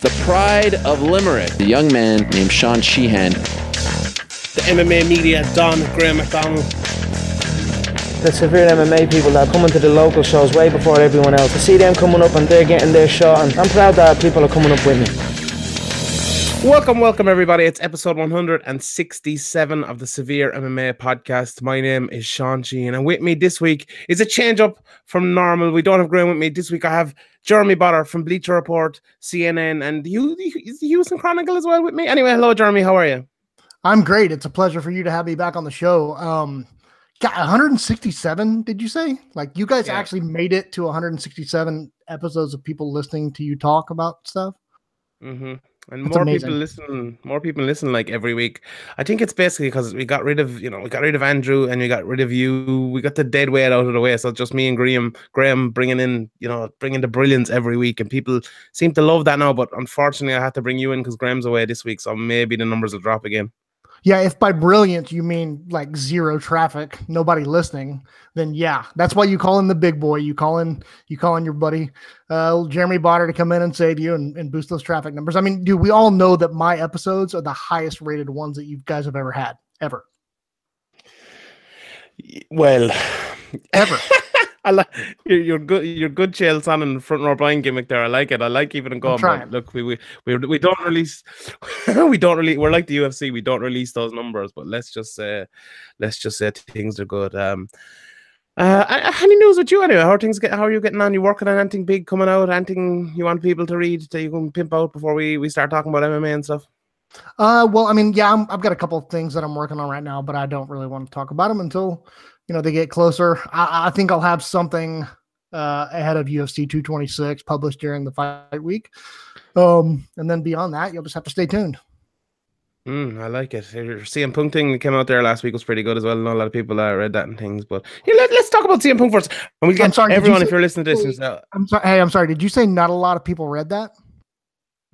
the pride of Limerick, a young man named Sean Sheehan. The MMA media, Don Graham McDonald. The severe MMA people that come into the local shows way before everyone else. To see them coming up and they're getting their shot, and I'm proud that people are coming up with me. Welcome, welcome, everybody. It's episode 167 of the Severe MMA podcast. My name is Sean Sheehan, and with me this week is a change up from normal. We don't have Graham with me this week. I have Jeremy Botter from Bleacher Report, CNN, and the, the Houston Chronicle as well with me. Anyway, hello, Jeremy. How are you? I'm great. It's a pleasure for you to have me back on the show. Um, got 167, did you say? Like, you guys yeah. actually made it to 167 episodes of people listening to you talk about stuff? Mm-hmm and That's more amazing. people listen more people listen like every week. I think it's basically because we got rid of you know we got rid of andrew and we got rid of you. We got the dead weight out of the way. So just me and graham graham bringing in you know bringing the brilliance every week. And people seem to love that now but unfortunately i had to bring you in because graham's away this week. So maybe the numbers will drop again yeah, if by brilliant you mean like zero traffic, nobody listening, then yeah, that's why you call in the big boy. You call in, you call in your buddy uh, Jeremy Botter to come in and save you and, and boost those traffic numbers. I mean, dude, we all know that my episodes are the highest rated ones that you guys have ever had, ever. Well, ever. I like you're, you're good. You're good, Chael Sonnen front row Brian gimmick there. I like it. I like even going. Look, we, we we we don't release. we don't really. We're like the UFC. We don't release those numbers, but let's just say, let's just say things are good. Um, uh, any news with you anyway? How are things get? How are you getting on? You working on anything big coming out? Anything you want people to read that you can pimp out before we we start talking about MMA and stuff? Uh, well, I mean, yeah, i have got a couple of things that I'm working on right now, but I don't really want to talk about them until you know they get closer. I, I think I'll have something uh, ahead of UFC 226 published during the fight week, um, and then beyond that, you'll just have to stay tuned. Mm, I like it. CM Punk thing that came out there last week was pretty good as well. I know a lot of people uh, read that and things, but yeah, let, us talk about CM Punk first. And we get sorry, everyone, you if you're listening to this, uh, I'm sorry. Hey, I'm sorry. Did you say not a lot of people read that?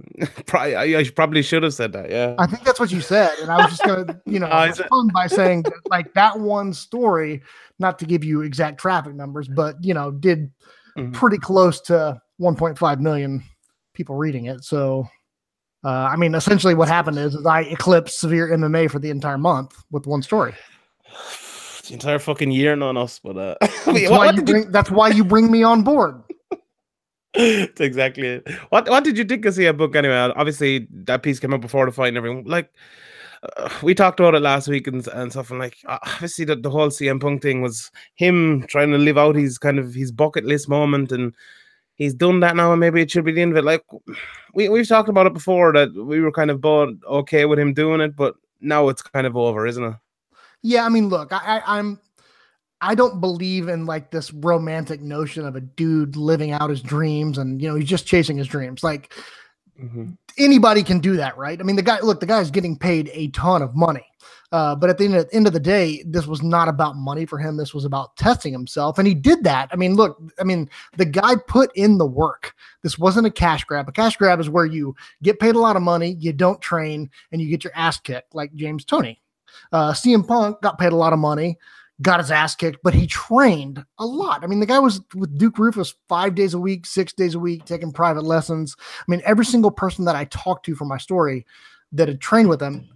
probably, I, I, probably should have said that. Yeah, I think that's what you said, and I was just gonna, you know, oh, respond by saying that, like that one story, not to give you exact traffic numbers, but you know, did mm-hmm. pretty close to 1.5 million people reading it. So, uh, I mean, essentially, what happened is, is I eclipsed severe MMA for the entire month with one story. The entire fucking year, on us, but uh, that's, why you bring, that's why you bring me on board. That's exactly it. What What did you think of CM Punk anyway? Obviously, that piece came out before the fight and everything. Like, uh, we talked about it last week and, and stuff. And like, uh, obviously, the, the whole CM Punk thing was him trying to live out his kind of his bucket list moment, and he's done that now. And maybe it should be the end of it. Like, we we've talked about it before that we were kind of both okay with him doing it, but now it's kind of over, isn't it? Yeah, I mean, look, I, I'm I don't believe in like this romantic notion of a dude living out his dreams and you know he's just chasing his dreams. Like mm-hmm. anybody can do that, right? I mean, the guy look, the guy's getting paid a ton of money. Uh, but at the end, of, end of the day, this was not about money for him. This was about testing himself, and he did that. I mean, look, I mean, the guy put in the work. This wasn't a cash grab. A cash grab is where you get paid a lot of money, you don't train, and you get your ass kicked, like James Toney. Uh, CM Punk got paid a lot of money, got his ass kicked, but he trained a lot. I mean, the guy was with Duke Roufus five days a week, six days a week, taking private lessons. I mean, every single person that I talked to for my story that had trained with him,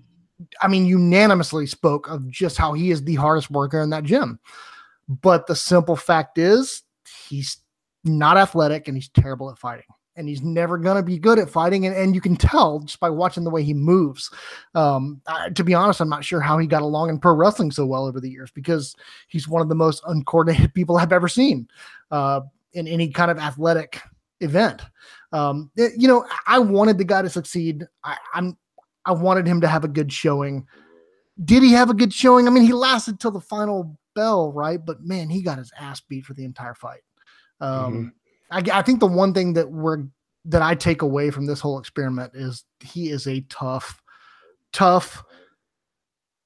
I mean, unanimously spoke of just how he is the hardest worker in that gym. But the simple fact is, he's not athletic and he's terrible at fighting and he's never going to be good at fighting. And, and you can tell just by watching the way he moves. Um, I, to be honest, I'm not sure how he got along in pro wrestling so well over the years because he's one of the most uncoordinated people I've ever seen uh, in any kind of athletic event. Um, it, you know, I wanted the guy to succeed. I, I'm, I wanted him to have a good showing. Did he have a good showing? I mean, he lasted till the final bell, right? But man, he got his ass beat for the entire fight. Um, mm-hmm. I, I think the one thing that we're that I take away from this whole experiment is he is a tough, tough,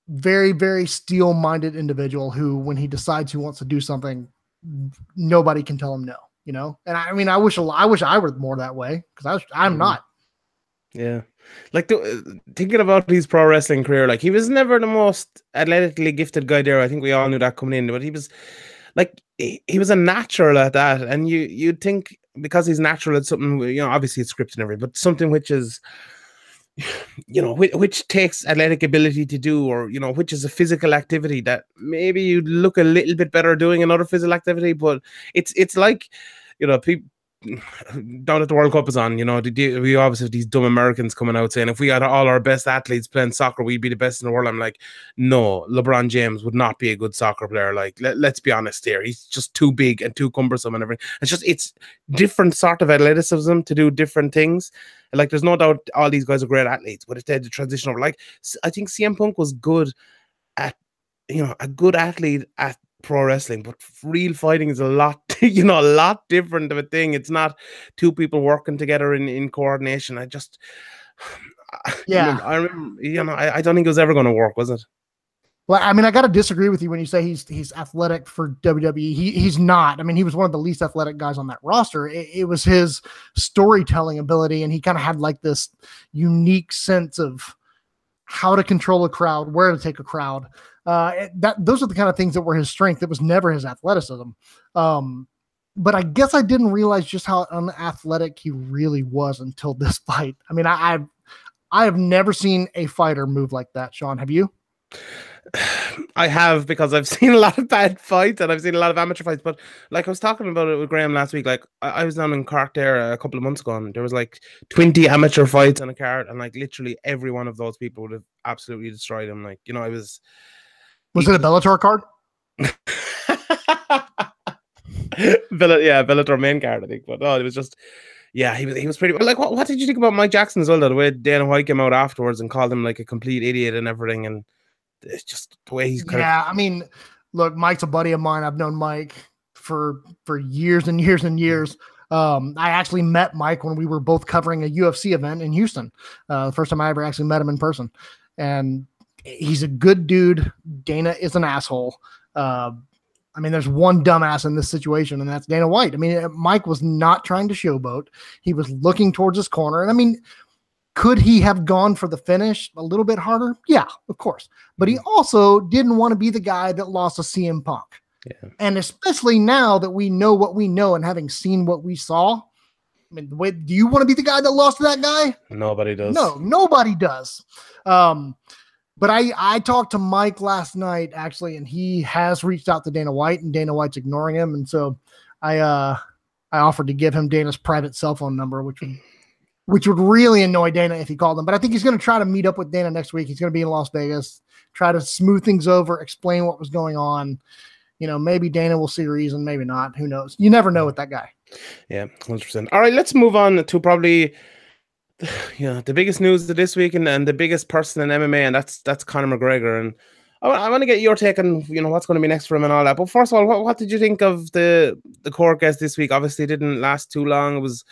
very, very steel minded individual who, when he decides he wants to do something, nobody can tell him no, you know? And I, I mean, I wish, I wish I were more that way because I was, I'm mm-hmm. not. Yeah. Like the, thinking about his pro wrestling career, like he was never the most athletically gifted guy there. I think we all knew that coming in, but he was like he, he was a natural at that, and you you'd think because he's natural at something. You know, obviously it's scripted and everything, but something which is you know which, which takes athletic ability to do or you know which is a physical activity that maybe you'd look a little bit better doing another physical activity but it's it's like you know people down at the World Cup is on, you know, we obviously have these dumb Americans coming out saying if we had all our best athletes playing soccer, we'd be the best in the world. I'm like, no, LeBron James would not be a good soccer player. Like, let, us be honest here, he's just too big and too cumbersome and everything. It's just it's different sort of athleticism to do different things. Like, there's no doubt all these guys are great athletes, but it's had to transition over. Like, I think CM Punk was good at, you know, a good athlete at pro wrestling, but real fighting is a lot, you know, a lot different of a thing. It's not two people working together in, in coordination. I just, yeah, I remember, you know, I, I don't think it was ever going to work, was it? Well, I mean, I got to disagree with you when you say he's he's athletic for WWE. He he's not. I mean, he was one of the least athletic guys on that roster. It, it was his storytelling ability, and he kind of had like this unique sense of how to control a crowd, where to take a crowd. Uh, that those are the kind of things that were his strength. It was never his athleticism. Um, but I guess I didn't realize just how unathletic he really was until this fight. I mean, I, I've I have never seen a fighter move like that. Sean, have you? I have because I've seen a lot of bad fights and I've seen a lot of amateur fights. But like I was talking about it with Graham last week, like I, I was down in Cork there a couple of months ago, and there was like twenty amateur fights on a card, and like literally every one of those people would have absolutely destroyed him. Like you know, I was was it a Bellator card? Bell- yeah, Bellator main card, I think. But oh, it was just, yeah, he was he was pretty. Like, what, what did you think about Mike Jackson as well? Though, the way Dana White came out afterwards and called him like a complete idiot and everything, and it's just the way he's. yeah, of- I mean, look, Mike's a buddy of mine. I've known Mike for for years and years and years. Um, I actually met Mike when we were both covering a UFC event in Houston. Uh, the first time I ever actually met him in person, and he's a good dude. Dana is an asshole. Uh, I mean, there's one dumbass in this situation, and that's Dana White. I mean, Mike was not trying to showboat. He was looking towards his corner. And I mean, could he have gone for the finish a little bit harder? Yeah, of course. But he also didn't want to be the guy that lost a CM Punk. Yeah. And especially now that we know what we know and having seen what we saw, I mean, wait, do you want to be the guy that lost to that guy? Nobody does. No, nobody does. Um, but I I talked to Mike last night actually, and he has reached out to Dana White, and Dana White's ignoring him, and so I uh I offered to give him Dana's private cell phone number, which would which would really annoy Dana if he called him. But I think he's going to try to meet up with Dana next week. He's going to be in Las Vegas, try to smooth things over, explain what was going on. You know, maybe Dana will see reason, maybe not. Who knows? You never know with that guy. Yeah, hundred percent. All right, let's move on to probably yeah, the biggest news of this week and, and the biggest person in MMA, and that's that's Conor McGregor. And I, I want to get your take on you know what's going to be next for him and all that. But first of all, what, what did you think of the the court case this week? Obviously, it didn't last too long. It was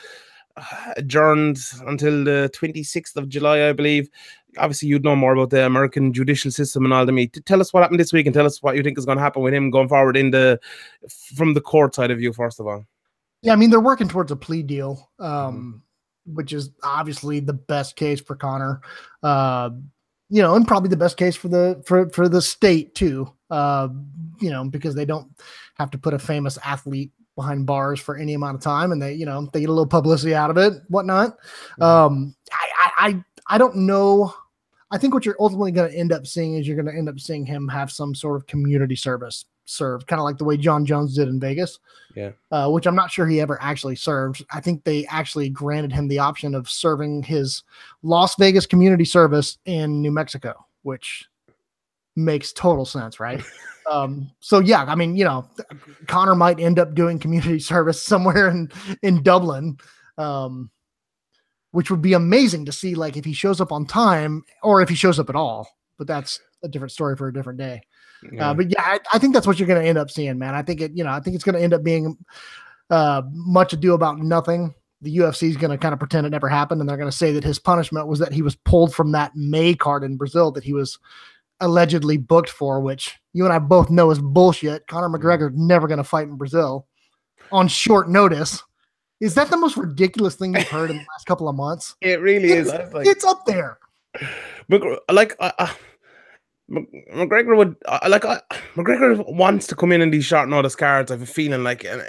uh, adjourned until the 26th of July, I believe. Obviously, you'd know more about the American judicial system and all the meat. Tell us what happened this week and tell us what you think is going to happen with him going forward in the from the court side of you, first of all. Yeah, I mean they're working towards a plea deal. Um, mm-hmm which is obviously the best case for Conor. Uh, you know, and probably the best case for the for for the state too. Uh, you know, because they don't have to put a famous athlete behind bars for any amount of time, and they you know they get a little publicity out of it, whatnot. Mm-hmm. Um, I, I I don't know. I think what you're ultimately going to end up seeing is you're going to end up seeing him have some sort of community service served, kind of like the way Jon Jones did in Vegas. Yeah. Uh, which I'm not sure he ever actually served. I think they actually granted him the option of serving his Las Vegas community service in New Mexico, which makes total sense, right? um, so yeah, I mean, you know, Conor might end up doing community service somewhere in in Dublin. Um, which would be amazing to see like if he shows up on time or if he shows up at all but that's a different story for a different day uh, yeah. Uh, but yeah, I, I, think that's what you're going to end up seeing, man. I think it, you know, I think it's going to end up being uh, much ado about nothing. The UFC is going to kind of pretend it never happened, and they're going to say that his punishment was that he was pulled from that May card in Brazil that he was allegedly booked for, which you and I both know is bullshit. Conor McGregor never going to fight in Brazil on short notice. Is that the most ridiculous thing you've heard in the last couple of months? It really it's, is. Like, it's up there. Like, uh, McGregor would uh, like uh, McGregor wants to come in in these short notice cards. I have a feeling like uh,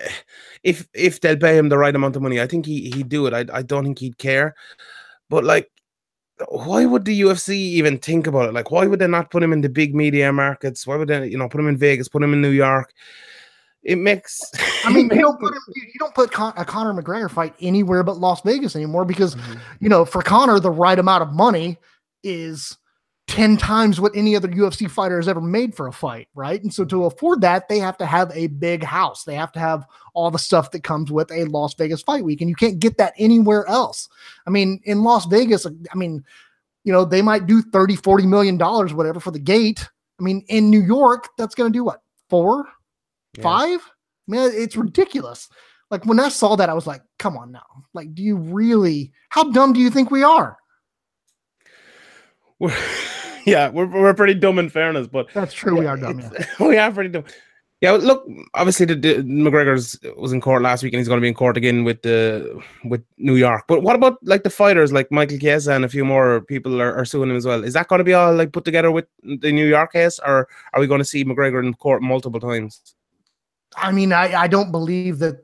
if if they'll pay him the right amount of money, I think he he'd do it. I I don't think he'd care. But like, why would the UFC even think about it? Like, why would they not put him in the big media markets? Why would they, you know, put him in Vegas, put him in New York? It makes. I mean, you don't put him, you don't put Con- a Conor McGregor fight anywhere but Las Vegas anymore because, mm-hmm. you know, for Conor, the right amount of money is 10 times what any other UFC fighter has ever made for a fight, right? And so to afford that, they have to have a big house. They have to have all the stuff that comes with a Las Vegas fight week. And you can't get that anywhere else. I mean, in Las Vegas, I mean, you know, they might do 30, 40 million dollars, whatever, for the gate. I mean, in New York, that's going to do what? Four, yeah. five? Man, it's ridiculous. Like when I saw that, I was like, come on now. Like, do you really, how dumb do you think we are? yeah, we're, we're pretty dumb in fairness, but that's true. We are dumb. Yeah. we are pretty dumb. Yeah, look, obviously the, the McGregor's was in court last week, and he's going to be in court again with the with New York. But what about like the fighters, like Michael Chiesa and a few more people are, are suing him as well? Is that going to be all like put together with the New York case, or are we going to see McGregor in court multiple times? I mean, I, I don't believe that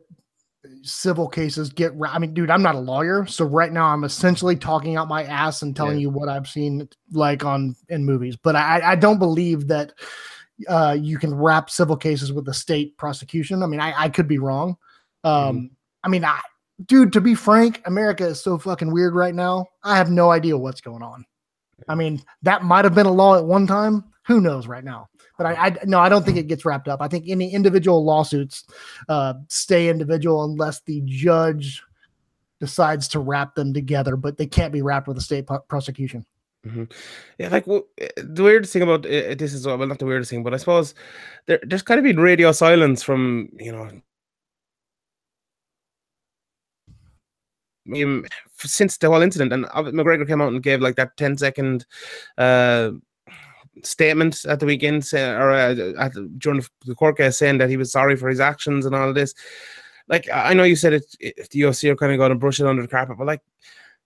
civil cases get i mean dude i'm not a lawyer. So right now i'm essentially talking out my ass and telling yeah. you what i've seen like on in movies. But i i don't believe that uh you can wrap civil cases with the state prosecution. I mean i i could be wrong. Um mm-hmm. i mean i dude to be frank america is so fucking weird right now. I have no idea what's going on. I mean that might have been a law at one time. Who knows right now but I, I no, I don't think it gets wrapped up. I think any individual lawsuits uh, stay individual unless the judge decides to wrap them together, but they can't be wrapped with a state prosecution. Mm-hmm. Yeah, like well, the weirdest thing about uh, this is well, not the weirdest thing, but I suppose there, there's kind of been radio silence from you know since the whole incident, and McGregor came out and gave like that 10 second uh, statement at the weekend or uh, at, during the court case saying that he was sorry for his actions and all of this. Like I know you said it, it the UFC are kind of going to brush it under the carpet, but like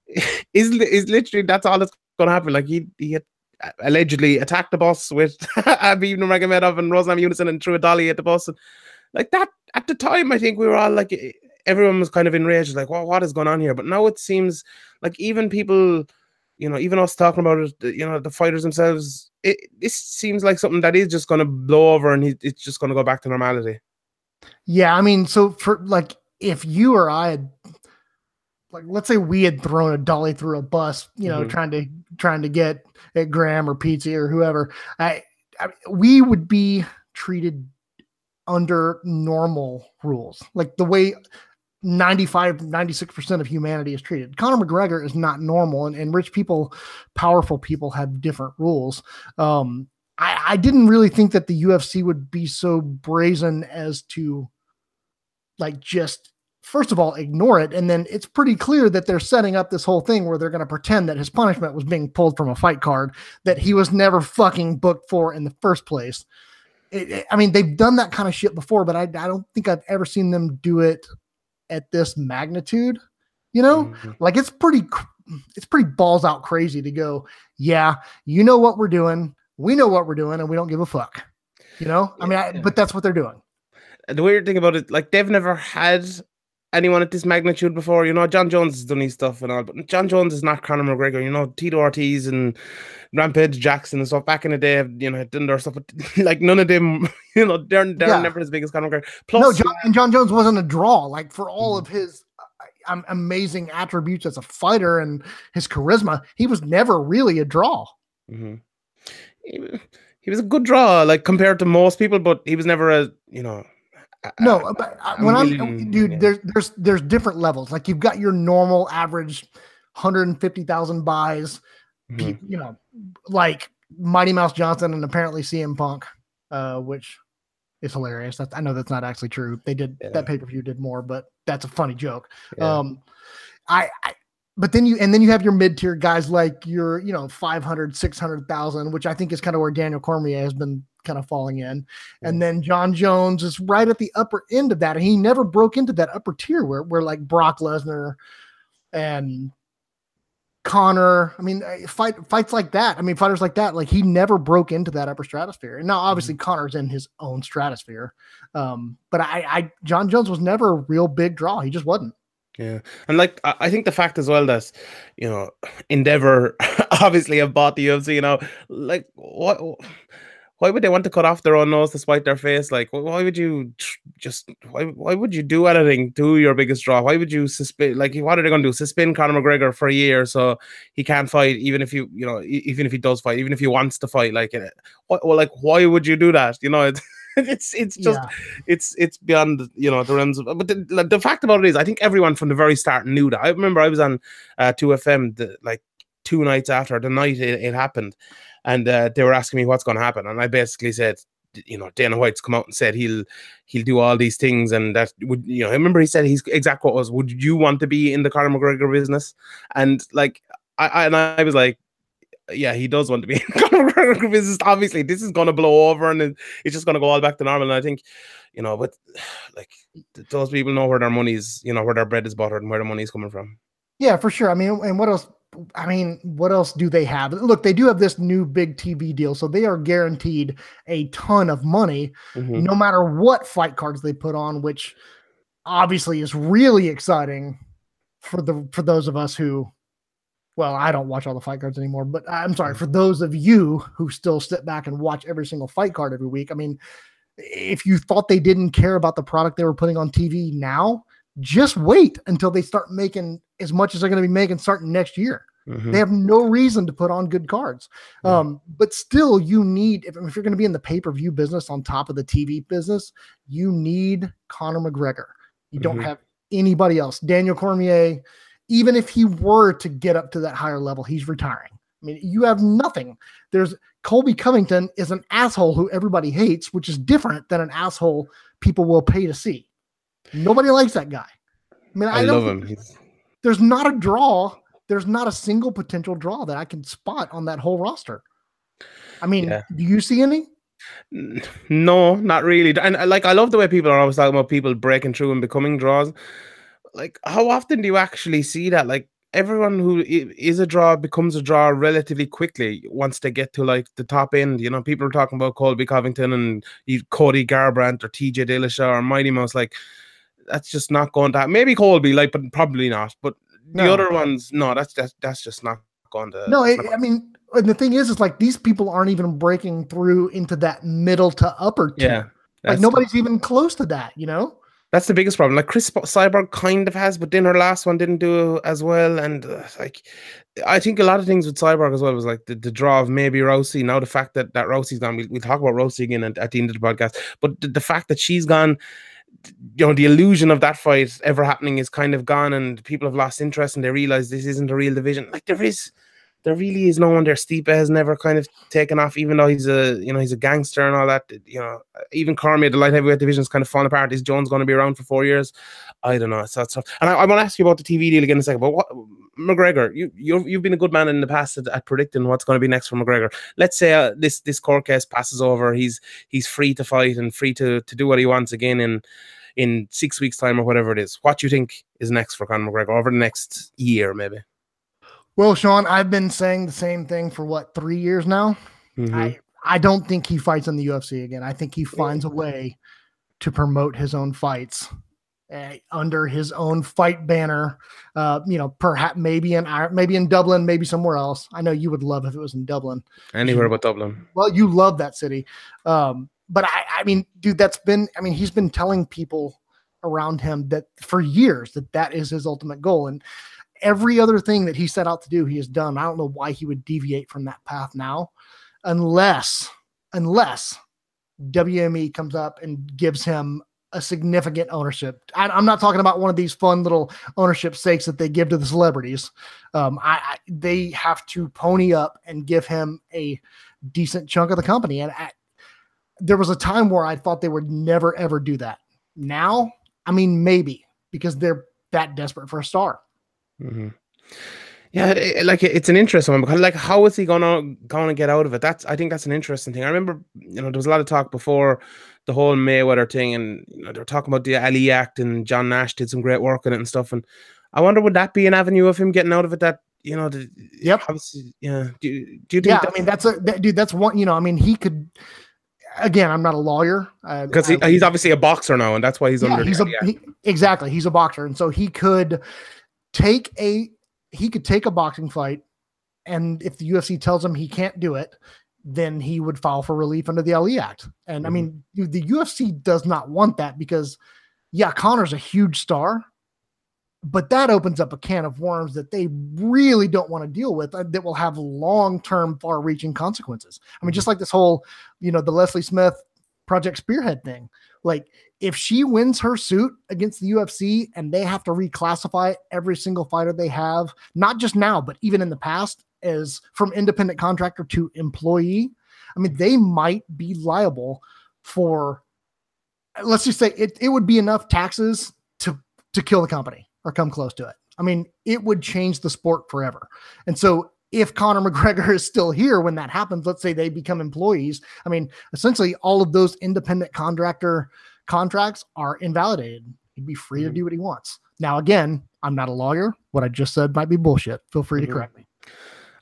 is is literally that's all that's going to happen. Like he he had allegedly attacked the bus with Khabib Nurmagomedov and Rose Namajunas and threw a dolly at the bus. And like that at the time, I think we were all like everyone was kind of enraged, like, well, what is going on here? But now it seems like even people you know, even us talking about it, you know, the fighters themselves, it this seems like something that is just going to blow over and he, it's just going to go back to normality. Yeah, I mean, so for like, if you or I had, like, let's say we had thrown a dolly through a bus, you know, mm-hmm. trying to trying to get at Graham or Pizza or whoever, I, I we would be treated under normal rules, like the way 95 96% of humanity is treated. Conor mcgregor is not normal and, and rich people powerful people have different rules. Um, I, I didn't really think that the ufc would be so brazen as to like just first of all ignore it and then it's pretty clear that they're setting up this whole thing where they're going to pretend that his punishment was being pulled from a fight card that he was never fucking booked for in the first place. It, it, I mean, they've done that kind of shit before, but I, I don't think I've ever seen them do it at this magnitude, you know, mm-hmm. like it's pretty, it's pretty balls out crazy to go, yeah, you know what we're doing. We know what we're doing and we don't give a fuck, you know? I mean, I, but that's what they're doing. The weird thing about it, like they've never had anyone at this magnitude before. You know, Jon Jones has done his stuff and all, but Jon Jones is not Conor McGregor. You know, Tito Ortiz and Rampage Jackson and stuff back in the day, you know, done their stuff. But like none of them, you know, they're, they're yeah. never as big as Conor McGregor. Plus, no, John, and Jon Jones wasn't a draw. Like for all mm-hmm. of his uh, amazing attributes as a fighter and his charisma, he was never really a draw. Mm-hmm. He, he was a good draw, like compared to most people, but he was never a, you know, no, but uh, when I'm dude, yeah. there's there's there's different levels. Like you've got your normal average 150,000 buys, mm-hmm. you know, like Mighty Mouse Johnson and apparently CM Punk, uh, which is hilarious. That's, I know that's not actually true. They did yeah. that pay per view did more, but that's a funny joke. Yeah. Um, I, I, but then you and then you have your mid tier guys like your you know 500 600,000 which I think is kind of where Daniel Cormier has been kind of falling in and then Jon Jones is right at the upper end of that and he never broke into that upper tier where where like Brock Lesnar and Conor. I mean, uh, fight fights like that. I mean, fighters like that. Like he never broke into that upper stratosphere. And now, obviously, mm-hmm. Conor's in his own stratosphere. Um, but I, I, Jon Jones was never a real big draw. He just wasn't. Yeah, and like I think the fact as well that you know Endeavor obviously have bought the UFC. You know, like what why would they want to cut off their own nose to spite their face? Like, why would you just why why would you do anything to your biggest draw? Why would you suspend like what are they going to do? Suspend Conor McGregor for a year so he can't fight, even if you you know even if he does fight, even if he wants to fight. Like, eh, what, well, like why would you do that? You know, it's it's it's just yeah. it's it's beyond you know the realms. Of, but the, the fact about it is, I think everyone from the very start knew that. I remember I was on uh, two FM the, like two nights after the night it, it happened and uh, they were asking me what's going to happen, and I basically said, you know, Dana White's come out and said he'll he'll do all these things, and that would you know, I remember he said his exact quote was, "Would you want to be in the Conor McGregor business?" And like, I, I and I was like, yeah, he does want to be business. Obviously, this is going to blow over, and it's just going to go all back to normal. And I think, you know, but like those people know where their money's, you know, where their bread is buttered and where the money's coming from. Yeah, for sure. I mean, and what else? I mean, what else do they have? Look, they do have this new big TV deal, so they are guaranteed a ton of money, mm-hmm. no matter what fight cards they put on, which obviously is really exciting for the for those of us who, well, I don't watch all the fight cards anymore, but I'm sorry for those of you who still sit back and watch every single fight card every week. I mean, if you thought they didn't care about the product they were putting on TV now, just wait until they start making as much as they're going to be making starting next year. Mm-hmm. They have no reason to put on good cards. Um, but still, you need, if, if you're going to be in the pay per view business on top of the TV business, you need Conor McGregor. You don't mm-hmm. have anybody else. Daniel Cormier, even if he were to get up to that higher level, he's retiring. I mean, you have nothing. There's Colby Covington is an asshole who everybody hates, which is different than an asshole people will pay to see. Nobody likes that guy. I mean, I, I love him. There's not a draw. There's not a single potential draw that I can spot on that whole roster. I mean, yeah. do you see any? No, not really. And uh, like, I love the way people are always talking about people breaking through and becoming draws. Like, how often do you actually see that? Like, everyone who is a draw becomes a draw relatively quickly once they get to like the top end. You know, people are talking about Colby Covington and Cody Garbrandt or TJ Dillashaw or Mighty Mouse. Like, that's just not going to happen. Maybe Colby, like, but probably not. But the no. other ones, no, that's that's that's just not going to. No, it, I mean, and the thing is, is like these people aren't even breaking through into that middle to upper tier. Yeah, like nobody's the, even close to that. You know. That's the biggest problem. Like Cris Cyborg kind of has, but then her last one didn't do as well. And uh, like, I think a lot of things with Cyborg as well was like the, the draw of maybe Rousey. Now the fact that that Rousey's gone, we, we'll talk about Rousey again at, at the end of the podcast. But the, the fact that she's gone, you know the illusion of that fight ever happening is kind of gone and people have lost interest and they realize this isn't a real division. Like there is there really is no one there. Stipe has never kind of taken off even though he's a you know he's a gangster and all that you know. Even Cormier the light heavyweight division is kind of falling apart. Is Jones going to be around for four years? I don't know. So, so and I, I want to ask you about the TV deal again in a second but what McGregor you you you've been a good man in the past at, at predicting what's going to be next for McGregor. Let's say uh, this this court case passes over he's he's free to fight and free to to do what he wants again in in six weeks' time or whatever it is. What do you think is next for Conor McGregor over the next year, maybe? Well, Sean, I've been saying the same thing for what three years now. Mm-hmm. I I don't think he fights in the UFC again. I think he finds a way to promote his own fights uh, under his own fight banner. Uh, you know, perhaps maybe in maybe in Dublin, maybe somewhere else. I know you would love if it was in Dublin. Anywhere but Dublin. Well, you love that city. Um, but I, I mean, dude, that's been, I mean, he's been telling people around him that for years that that is his ultimate goal. And every other thing that he set out to do, he has done. I don't know why he would deviate from that path now, unless, unless WME comes up and gives him a significant ownership. I, am not talking about one of these fun little ownership stakes that they give to the celebrities. Um, I, I, they have to pony up and give him a decent chunk of the company. And I, there was a time where I thought they would never ever do that. Now, I mean, maybe because they're that desperate for a star. Mm-hmm. Yeah, it, like it's an interesting one because like how is he gonna gonna get out of it? That's I think that's an interesting thing. I remember you know there was a lot of talk before the whole Mayweather thing, and you know they're talking about the Ali Act, and John Nash did some great work on it and stuff. And I wonder would that be an avenue of him getting out of it that you know, the, Yep. obviously, yeah. Do, you- do you think Yeah, I mean that's a that, dude. That's one. You know, I mean he could. Again, I'm not a lawyer. uh, because I- he, he's obviously a boxer now, and that's why he's yeah, under. he's a he, exactly. He's a boxer, and so he could take a he could take a boxing fight, and if the UFC tells him he can't do it, then he would file for relief under the Ali Act. And I Mhm. mean, the UFC does not want that because, yeah, Conor's a huge star, but that opens up a can of worms that they really don't want to deal with uh, that will have long-term far-reaching consequences. I mean, just like this whole, you know, the Leslie Smith Project Spearhead thing. Like if she wins her suit against the UFC and they have to reclassify every single fighter they have, not just now, but even in the past, as from independent contractor to employee, I mean, they might be liable for let's just say it, it would be enough taxes to to kill the company or come close to it. I mean, it would change the sport forever. And so if Conor McGregor is still here when that happens, let's say they become employees, I mean, essentially all of those independent contractor contracts are invalidated. He'd be free to Mhm. do what he wants. Now, again, I'm not a lawyer. What I just said might be bullshit. Feel free Mhm. to correct me.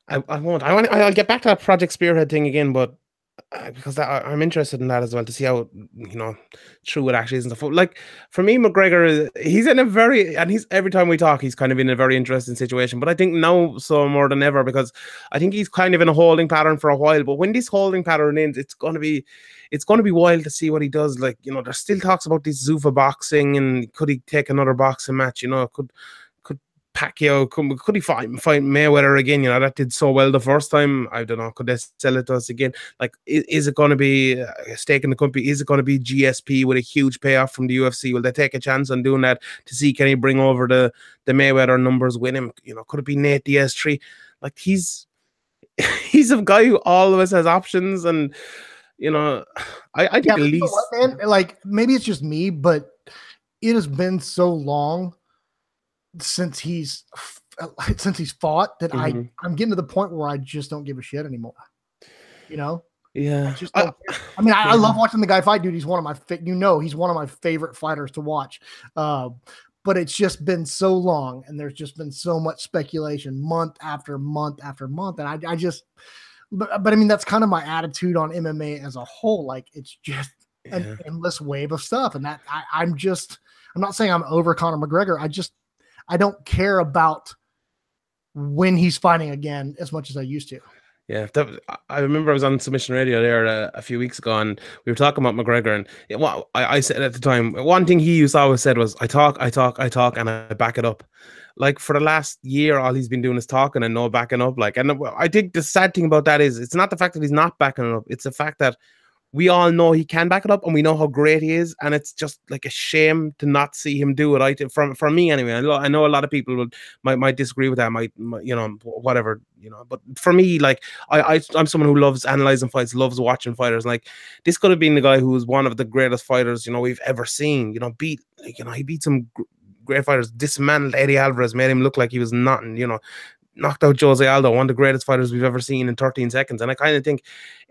I, I won't. I want. I'll get back to that Project Spearhead thing again, but uh, because that, I- I'm interested in that as well to see how you know true it actually is and stuff. Like for me, McGregor is he's in a very and he's every time we talk, he's kind of in a very interesting situation. But I think now so more than ever because I think he's kind of in a holding pattern for a while. But when this holding pattern ends, it's going to be it's going to be wild to see what he does. Like you know, there's still talks about this Zuffa boxing and could he take another boxing match? You know, could Pacquiao could, could he fight fight Mayweather again? You know, that did so well the first time. I don't know. Could they sell it to us again? Like, is, is it going to be uh, a stake in the company? Is it going to be GSP with a huge payoff from the UFC? Will they take a chance on doing that to see can he bring over the the Mayweather numbers with him? You know, could it be Nate Diaz three? Like he's he's a guy who always has options, and you know, I, I think Yeah, at but you know least what, man? Like maybe it's just me, but it has been so long since he's since he's fought that Mhm. I I'm getting to the point where I just don't give a shit anymore. You know, yeah. just I- I mean, I, I love watching the guy fight, dude. He's one of my fa- you know he's one of my favorite fighters to watch. Uh, but it's just been so long, and there's just been so much speculation month after month after month, and I, I just. But, but I mean that's kind of my attitude on MMA as a whole. Like it's just an yeah. endless wave of stuff. And that I, I'm just, I'm not saying I'm over Conor McGregor. I just, I don't care about when he's fighting again as much as I used to. Yeah, that, I- remember I was on Submission Radio there uh, a few weeks ago, and we were talking about McGregor. And yeah, what I, I said at the time, one thing he used always said was, "I talk, I talk, I talk, and I back it up." Like for the last year, all he's been doing is talking and no backing up. Like, and I think the sad thing about that is, it's not the fact that he's not backing it up; it's the fact that we all know he can back it up, and we know how great he is. And it's just like a shame to not see him do it. I think from from me anyway. I know, I know a lot of people would might might disagree with that. Might, might you know whatever you know. But for me, like I, I I'm someone who loves analyzing fights, loves watching fighters. Like this could have been the guy who was one of the greatest fighters you know we've ever seen. You know, beat like you know he beat some gr- great fighters, dismantled Eddie Alvarez, made him look like he was nothing. You know, knocked out Jose Aldo, one of the greatest fighters we've ever seen in 13 seconds. And I kind of think,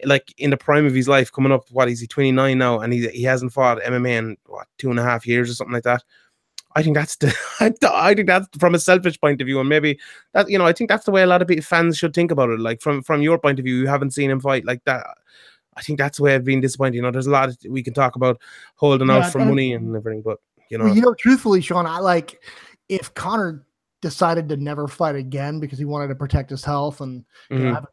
like in the prime of his life, coming up, what is he 29 now, and he he hasn't fought MMA in what two and a half years or something like that. I think that's the I, think that's from a selfish point of view, and maybe that you know I think that's the way a lot of people, fans should think about it. Like from from your point of view, you haven't seen him fight like that. I think that's the way I've been disappointed. You know, there's a lot we can talk about holding Yeah, out for money and everything, but you know, you know, truthfully, Sean, I like if Conor decided to never fight again because he wanted to protect his health and you know,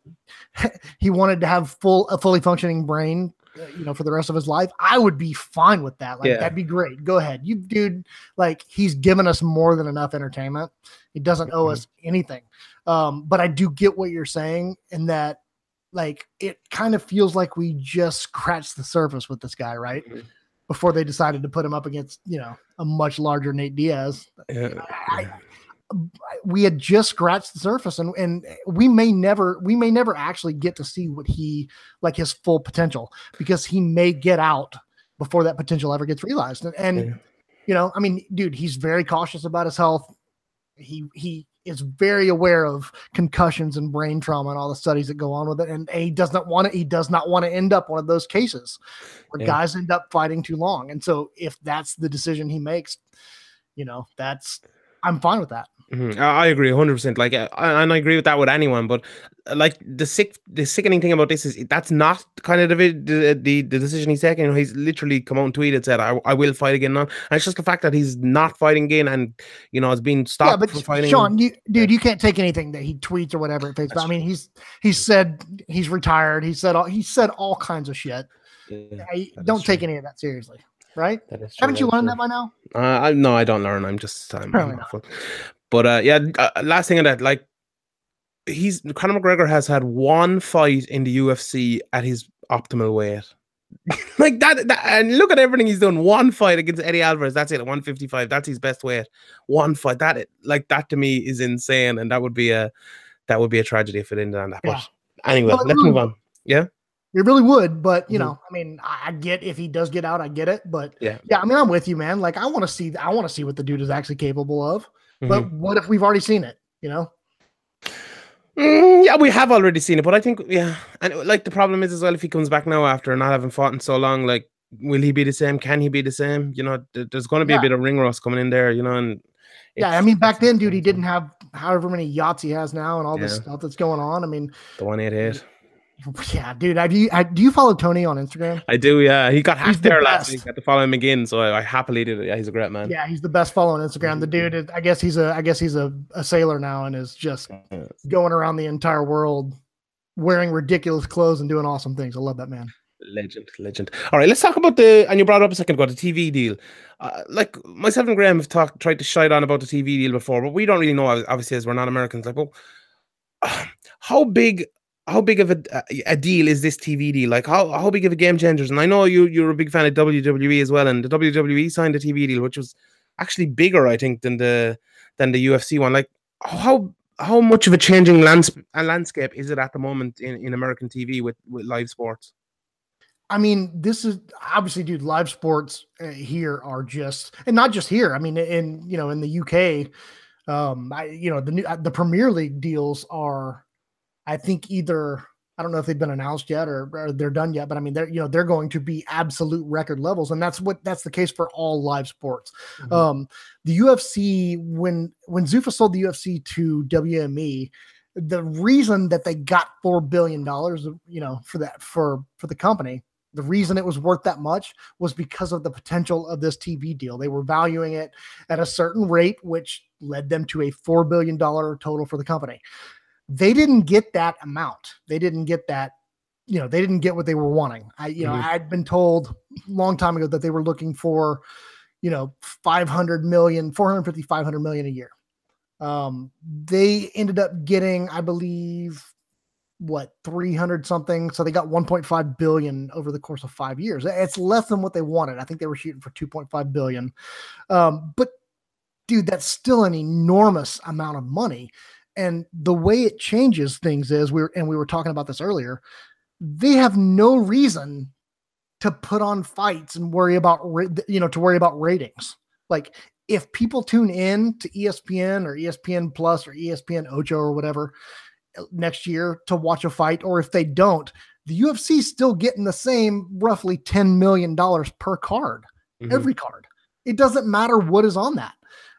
have- he wanted to have full a fully functioning brain uh, you know for the rest of his life. I would be fine with that. Like Yeah. that'd be great. Go ahead. You dude like he's given us more than enough entertainment. He doesn't owe Mhm. us anything. Um but i do get what you're saying in that like it kind of feels like we just scratched the surface with this guy right? Mhm. before they decided to put him up against you know a much larger nate diaz. Yeah, I, we had just scratched the surface and and we may never we may never actually get to see what he like his full potential because he may get out before that potential ever gets realized and, and Yeah. you know i mean dude he's very cautious about his health he he is very aware of concussions and brain trauma and all the studies that go on with it and he does not want to he does not want to end up one of those cases where Yeah. guys end up fighting too long and so if that's the decision he makes you know that's i'm fine with that Mhm. I agree 100%. Like, uh, and I agree with that with anyone. But uh, like the sick, the sickening thing about this is that's not kind of the the the, the decision he's taking. You know, he's literally come out and tweeted said, "I, I will fight again." Now, and it's just the fact that he's not fighting again, and you know, has been stopped yeah, but from fighting. Sean, you, dude, you can't take anything that he tweets or whatever at face. Value. I mean, he's he's said he's retired. He said all he said all kinds of shit. Yeah, I, don't take true. any of that seriously, right? that is true, Haven't you learned true. that by now? Uh, I, no, I don't learn. I'm just I'm, I'm awful. But uh, yeah, uh, last thing on that, like he's Conor McGregor has had one fight in the UFC at his optimal weight. like that, that, and look at everything he's done. One fight against Eddie Alvarez, that's it, at 155. That's his best weight. One fight. That like that to me is insane, and that would be a that would be a tragedy if it ended on that. Yeah. But anyway, let's move on. Yeah. It really would, but you Mhm. know, I mean, I, get if he does get out, I get it. But Yeah. yeah, I mean, I'm with you, man. Like, I want to see, I want to see what the dude is actually capable of. Mhm. But what if we've already seen it? You know? Mm, yeah, we have already seen it, but I think yeah, and like the problem is as well if he comes back now after not having fought in so long, like will he be the same? Can he be the same? You know, th- there's going to be Yeah. a bit of ring rust coming in there, you know, and Yeah, I mean, back then, dude, he didn't have however many yachts he has now and all this stuff that's going on. I mean, the one eight eight. yeah, dude, I, do you I, do you follow Tony on Instagram? I do, yeah. He got hacked the there last week. I had to follow him again, so I, I happily did it. Yeah, he's a great man. Yeah, he's the best follow on Instagram. The dude, is, I guess he's a, I guess he's a, a sailor now and is just going around the entire world wearing ridiculous clothes and doing awesome things. I love that man. Legend, legend. All right, let's talk about the. And you brought up a second ago the TV deal. Uh, like myself and Graham have talked, tried to shine on about the TV deal before, but we don't really know. Obviously, as we're not Americans, like, well, how big, how big of a, a deal is this TV deal? Like, how how big of a game changer? And I know you you're a big fan of WWE as well, and the WWE signed a TV deal, which was actually bigger, I think, than the than the UFC one. Like, how how much of a changing lands, a landscape is it at the moment in, in American TV with with live sports? I mean, this is obviously, dude. Live sports uh, here are just, and not just here. I mean, in you know, in the UK, um, I, you know, the new uh, the Premier League deals are, I think either I don't know if they've been announced yet or, or they're done yet, but I mean, they're you know they're going to be absolute record levels, and that's what that's the case for all live sports. Mhm. Um, the UFC when when Zuffa sold the UFC to WME, the reason that they got four billion dollars, you know, for that for for the company, the reason it was worth that much was because of the potential of this TV deal. They were valuing it at a certain rate, which led them to a four billion dollar total for the company. They didn't get that amount. They didn't get that. You know, they didn't get what they were wanting. I, you know, Mhm. I'd been told a long time ago that they were looking for, you know, 500 million, 450, 500 million a year. Um, they ended up getting, I believe, what 300 something. So they got 1.5 billion over the course of five years. It's less than what they wanted. I think they were shooting for 2.5 billion. Um, but dude, that's still an enormous amount of money. And the way it changes things is we were, and we were talking about this earlier, they have no reason to put on fights and worry about, you know, to worry about ratings. Like if people tune in to ESPN or ESPN Plus or ESPN Ocho or whatever uh, next year to watch a fight, or if they don't, the UFC is still getting the same roughly $10 million per card, Mhm. every card. It doesn't matter what is on that.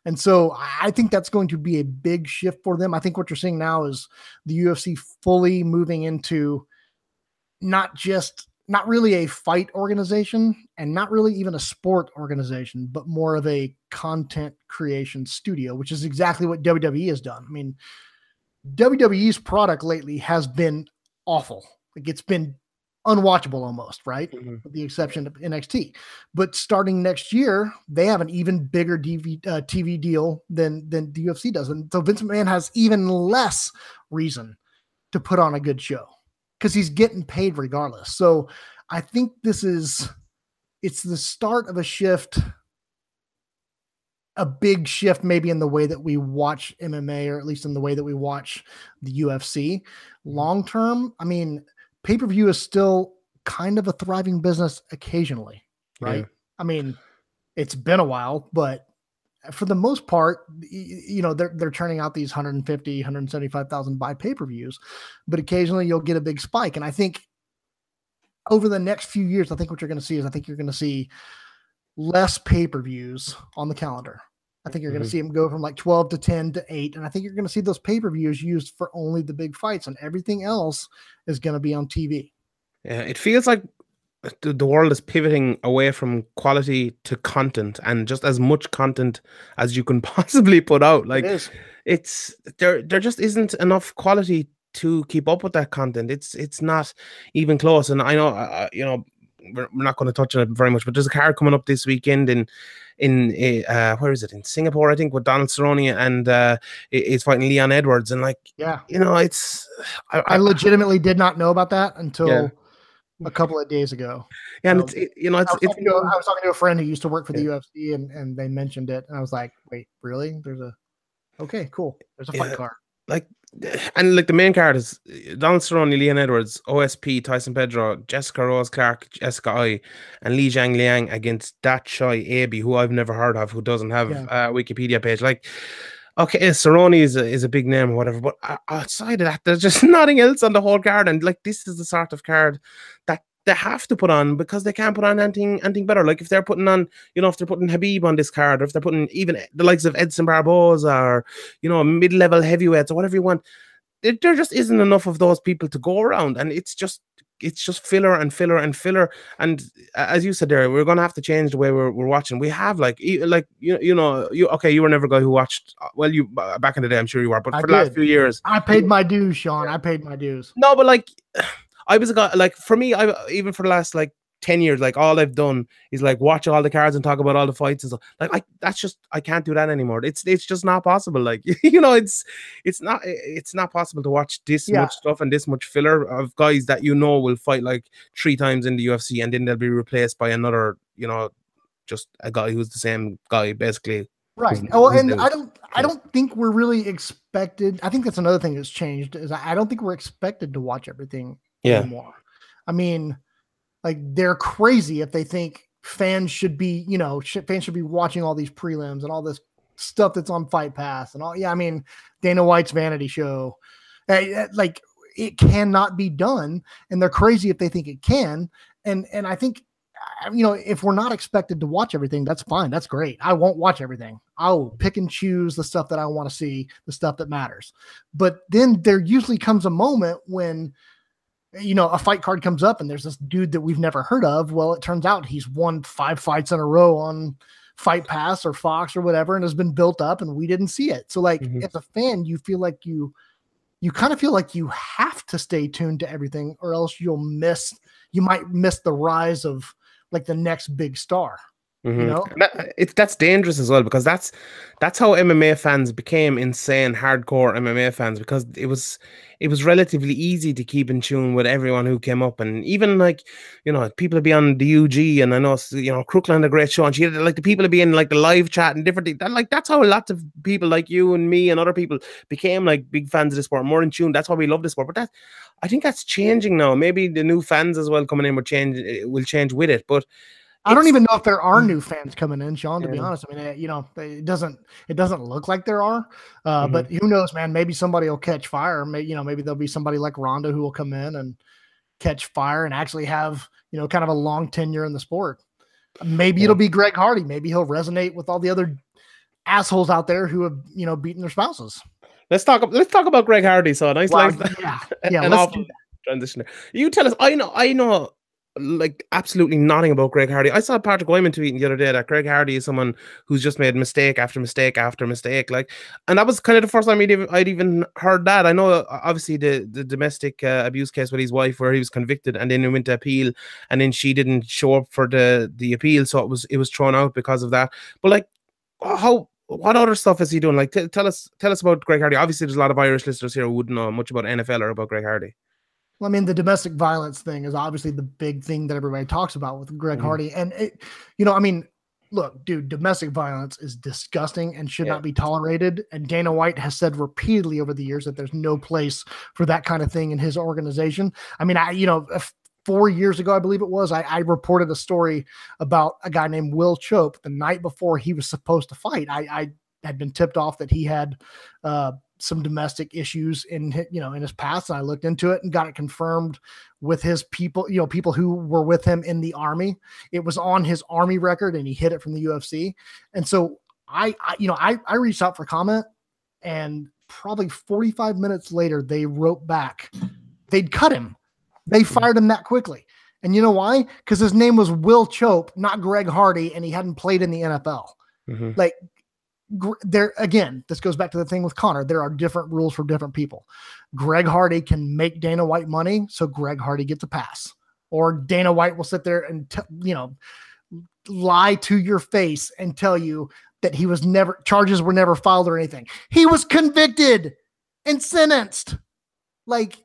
And so I think that's going to be a big shift for them. I think what you're seeing now is the UFC fully moving into not just not really a fight organization and not really even a sport organization, but more of a content creation studio, which is exactly what WWE has done. I mean, WWE's product lately has been awful. Like it's been unwatchable almost, right? Mhm. With the exception of NXT. But starting next year, they have an even bigger DV, uh, TV deal than than the UFC does, and so Vince McMahon has even less reason to put on a good show because he's getting paid regardless. So I think this is it's the start of a shift a big shift maybe in the way that we watch MMA or at least in the way that we watch the UFC. Long term, I mean, pay-per-view is still kind of a thriving business occasionally, right? Yeah. I mean, it's been a while, but for the most part, you know, they're they're turning out these 150, 175,000 buy pay-per-views, but occasionally you'll get a big spike. And I think over the next few years, I think what you're going to see is I think you're going to see less pay-per-views on the calendar. I think you're going to see them go from like 12 to 10 to 8. And I think you're going to see those pay per views used for only the big fights, and everything else is going to be on TV. Yeah, it feels like the, the world is pivoting away from quality to content and just as much content as you can possibly put out. Like it it's there there just isn't enough quality to keep up with that content. It's it's not even close. And I know uh, you know we're, we're not going to touch on it very much, but there's a card coming up this weekend in in uh, where is it in Singapore? I think with Donald Cerrone and uh, he- he's fighting Leon Edwards, and like Yeah. you know, it's I, I legitimately did not know about that until Yeah. a couple of days ago. yeah, and so it's it, you know I it's was, it's talking to, a- I was talking to a friend who used to work for the Yeah. UFC and, and they mentioned it. And I was like, wait, really? There's a, okay, cool. There's a Yeah. fight card. Like and like the main card is uh, Donald Cerrone, Leon Edwards, OSP, Tyson Pedro, Jessica Rose Clark, Jessica Eye, and Li Jingliang against Daichi Abe, who I've never heard of, who doesn't have Yeah. a Wikipedia page. Like, okay, Cerrone is a, is a big name or whatever, but outside of that, there's just nothing else on the whole card. And like, this is the sort of card that they have to put on because they can't put on anything anything better. Like if they're putting on, you know, if they're putting Khabib on this card, or if they're putting even the likes of Edson Barboza or you know mid-level heavyweights or whatever you want, there, there just isn't enough of those people to go around, and it's just it's just filler and filler and filler. And as you said there, we're gonna have to change the way we're, we're watching. We have like like you you know you okay you were never a guy who watched uh, well you uh, back in the day I'm sure you were, but I for the last few years I paid my dues, Sean. I paid my dues. no, but like I was a guy like for me, I even for the last like 10 years, like all I've done is like watch all the cards and talk about all the fights and stuff. Like I that's just I can't do that anymore. It's it's just not possible. Like you know, it's it's not it's not possible to watch this Yeah. much stuff and this much filler of guys that you know will fight like three times in the UFC and then they'll be replaced by another, you know, just a guy who's the same guy basically. Right. who's- Oh, who's and. I don't I don't think we're really expected. I think that's another thing that's changed is I don't think we're expected to watch everything Yeah. anymore. I mean, like they're crazy if they think fans should be, you know, sh- fans should be watching all these prelims and all this stuff that's on Fight Pass and all. Yeah, I mean, Dana White's vanity show, eh, eh, like it cannot be done, and they're crazy if they think it can. And and I think, you know, if we're not expected to watch everything, that's fine. That's great. I won't watch everything. I'll pick and choose the stuff that I want to see, the stuff that matters. But then there usually comes a moment when you know, a fight card comes up and there's this dude that we've never heard of. Well, it turns out he's won five fights in a row on Fight Pass or Fox or whatever and has been built up and we didn't see it. So like Mhm. as a fan, you feel like you you kind of feel like you have to stay tuned to everything or else you'll miss you might miss the rise of like the next big star. Mhm. know? That, it's that's dangerous as well because that's that's how MMA fans became insane hardcore MMA fans because it was it was relatively easy to keep in tune with everyone who came up and even like you know people would be on the UG and I know you know Crookland a great show and she had like the people would be in like the live chat and different things. That, like that's how lots of people like you and me and other people became like big fans of the sport more in tune. That's why we love the sport. But that I think that's changing now. Maybe the new fans as well coming in will change eh, will change with it. But I don't even know if there are new fans coming in, Sean. To be honest, I mean, eh, you know, it doesn't it doesn't look like there are, uh, Mhm. but who knows, man? Maybe somebody will catch fire. Maybe you know, maybe there'll be somebody like Ronda who will come in and catch fire and actually have you know kind of a long tenure in the sport. Maybe Yeah. it'll be Greg Hardy. Maybe he'll resonate with all the other assholes out there who have you know beaten their spouses. let's talk let's talk about Greg Hardy. So a nice Wow, like yeah, yeah. an let's awful do that. transition. You tell us. I know. I know. Like absolutely nothing about Greg Hardy. I saw Patrick Wyman tweeting the other day that Greg Hardy is someone who's just made mistake after mistake after mistake. Like, and that was kind of the first time I'd even, I'd even heard that. I know, uh, obviously, the the domestic uh, abuse case with his wife, where he was convicted and then he went to appeal, and then she didn't show up for the the appeal, so it was it was thrown out because of that. But like, how what other stuff is he doing? Like, t- tell us tell us about Greg Hardy. Obviously, there's a lot of Irish listeners here who wouldn't know much about NFL or about Greg Hardy. Well, I mean, the domestic violence thing is obviously the big thing that everybody talks about with Greg Mhm. Hardy. And, it, you know, I mean, look, dude, domestic violence is disgusting and should Yeah. not be tolerated. And Dana White has said repeatedly over the years that there's no place for that kind of thing in his organization. I mean, I, you know, four years ago, I believe it was, I, I reported a story about a guy named Will Chope the night before he was supposed to fight. I, I had been tipped off that he had uh, some domestic issues in you know in his past, and I looked into it and got it confirmed with his people, you know, people who were with him in the army. It was on his army record, and he hid it from the UFC. And so I, I you know, I I reached out for comment, and probably 45 minutes later they wrote back. They'd cut him. They fired him that quickly. And you know why? Because his name was Will Chope, not Greg Hardy, and he hadn't played in the NFL. Mhm. Like there again, this goes back to the thing with Conor. There are different rules for different people. Greg Hardy can make Dana White money, so Greg Hardy gets a pass. Or Dana White will sit there and t- you know lie to your face and tell you that he was never charges were never filed or anything. He was convicted and sentenced. Like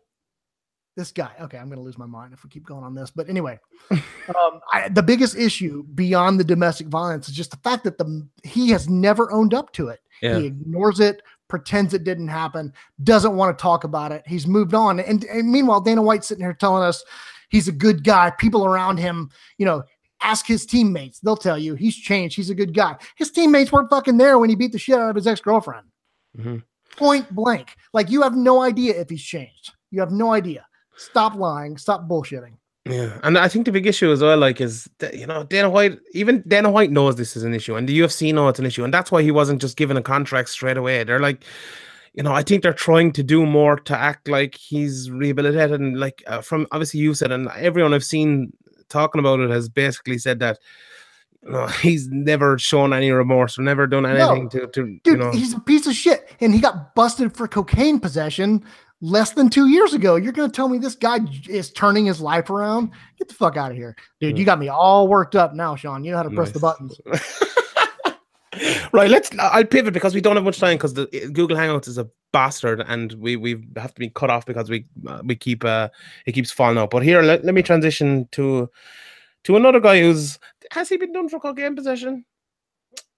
this guy. Okay, I'm going to lose my mind if we keep going on this. But anyway, um, I, the biggest issue beyond the domestic violence is just the fact that the he has never owned up to it. Yeah. He ignores it, pretends it didn't happen, doesn't want to talk about it. He's moved on. And, and meanwhile, Dana White's sitting here telling us he's a good guy. People around him, you know, ask his teammates. They'll tell you he's changed. He's a good guy. His teammates weren't fucking there when he beat the shit out of his ex girlfriend. Mhm. Point blank. Like you have no idea if he's changed. You have no idea. Stop lying. Stop bullshitting. Yeah, and I think the big issue as well, like, is that, you know Dana White. Even Dana White knows this is an issue, and the UFC know it's an issue, and that's why he wasn't just given a contract straight away. They're like, you know, I think they're trying to do more to act like he's rehabilitated, and like uh, from obviously you said, and everyone I've seen talking about it has basically said that. You know, he's never shown any remorse or never done anything to, to Dude, you know. he's a piece of shit. And he got busted for cocaine possession less than two years ago. You're going to tell me this guy is turning his life around? Get the fuck out of here. Dude, you got me all worked up now, Sean. You know how to press the Nice. buttons. right, let's. I'll pivot because we don't have much time because the Google Hangouts is a bastard, and we we have to be cut off because we uh, we keep uh it keeps falling out. But here, let, let me transition to to another guy who's has he been done for cocaine possession?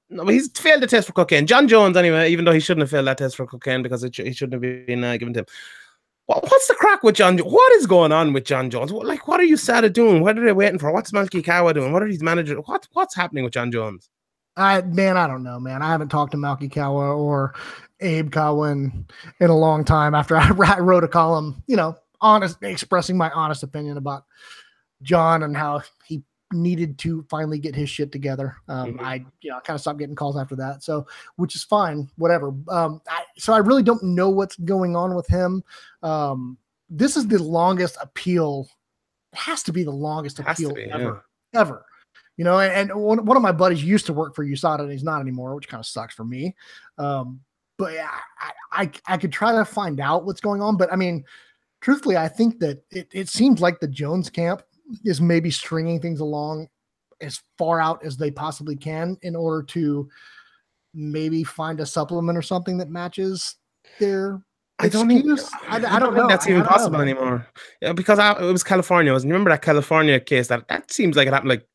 No, but he's failed the test for cocaine. Jon Jones, anyway, even though he shouldn't have failed that test for cocaine because it, he shouldn't have been uh, given to him. What, what's the crack with Jon? What is going on with Jon Jones? What, like, what are USADA doing? What are they waiting for? What's Malki Kawa doing? What are these managers? What what's happening with Jon Jones? I man, I don't know, man. I haven't talked to Malki Kawa or Abe Kawa in, in a long time after I, wrote a column, you know, honest expressing my honest opinion about Jon and how needed to finally get his shit together. Um, Mhm. I you know kind of stopped getting calls after that. So which is fine, whatever. Um, I, so I really don't know what's going on with him. Um, this is the longest appeal. It has to be the longest appeal be, yeah. ever, ever. You know, and, and one, one of my buddies used to work for USADA and he's not anymore, which kind of sucks for me. Um, but yeah, I, I I could try to find out what's going on. But I mean, truthfully, I think that it, it seems like the Jones camp is maybe stringing things along as far out as they possibly can in order to maybe find a supplement or something that matches their I don't think excuse. I, I don't think know. that's I- even I don't know, possible anymore. Yeah, because I, it was California. Was remember that California case that that seems like it happened like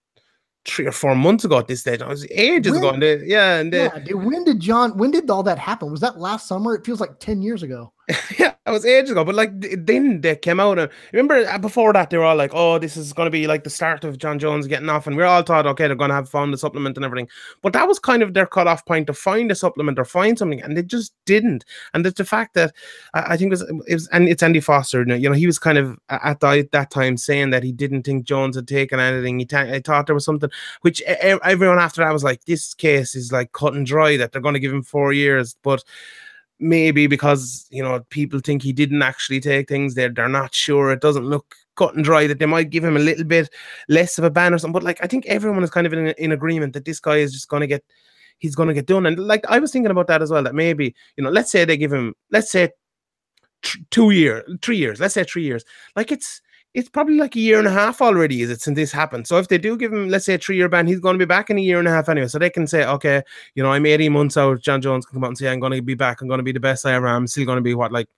three or four months ago at this stage. It was ages ago. And they, yeah, and they, Yeah, when did Jon? When did all that happen? Was that last summer? It feels like ten years ago. yeah, it was ages ago. But like then they came out and remember uh, before that they were all like, "Oh, this is going to be like the start of Jon Jones getting off," and we are all thought, "Okay, they're going to have found the supplement and everything." But that was kind of their cutoff point to find a supplement or find something, and they just didn't. And it's the fact that I, I think it was, it was and it's Andy Foster. You know, he was kind of at the, that time saying that he didn't think Jones had taken anything. He, ta- he thought there was something, which everyone after that was like, "This case is like cut and dry that they're going to give him four years," but maybe because you know people think he didn't actually take things they're they're not sure it doesn't look cut and dry that they might give him a little bit less of a ban or something but like i think everyone is kind of in, in agreement that this guy is just going to get he's going to get done and like i was thinking about that as well that maybe you know let's say they give him let's say two year three years let's say three years like it's it's probably like a year and a half already is it since this happened so if they do give him let's say a three year ban he's going to be back in a year and a half anyway so they can say okay you know, I'm 18 months out. Jon Jones can come out and say, I'm going to be back. I'm going to be the best I ever am. I'm still going to be what, like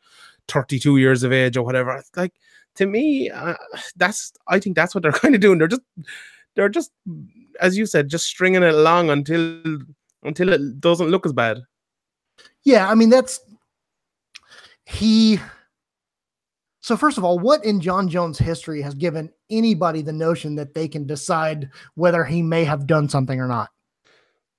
32 years of age or whatever. Like, to me, uh, that's, I think that's what they're kind of doing. They're just, they're just, as you said, just stringing it along until, until it doesn't look as bad. Yeah, I mean that's he. So first of all, what in Jon Jones' history has given anybody the notion that they can decide whether he may have done something or not?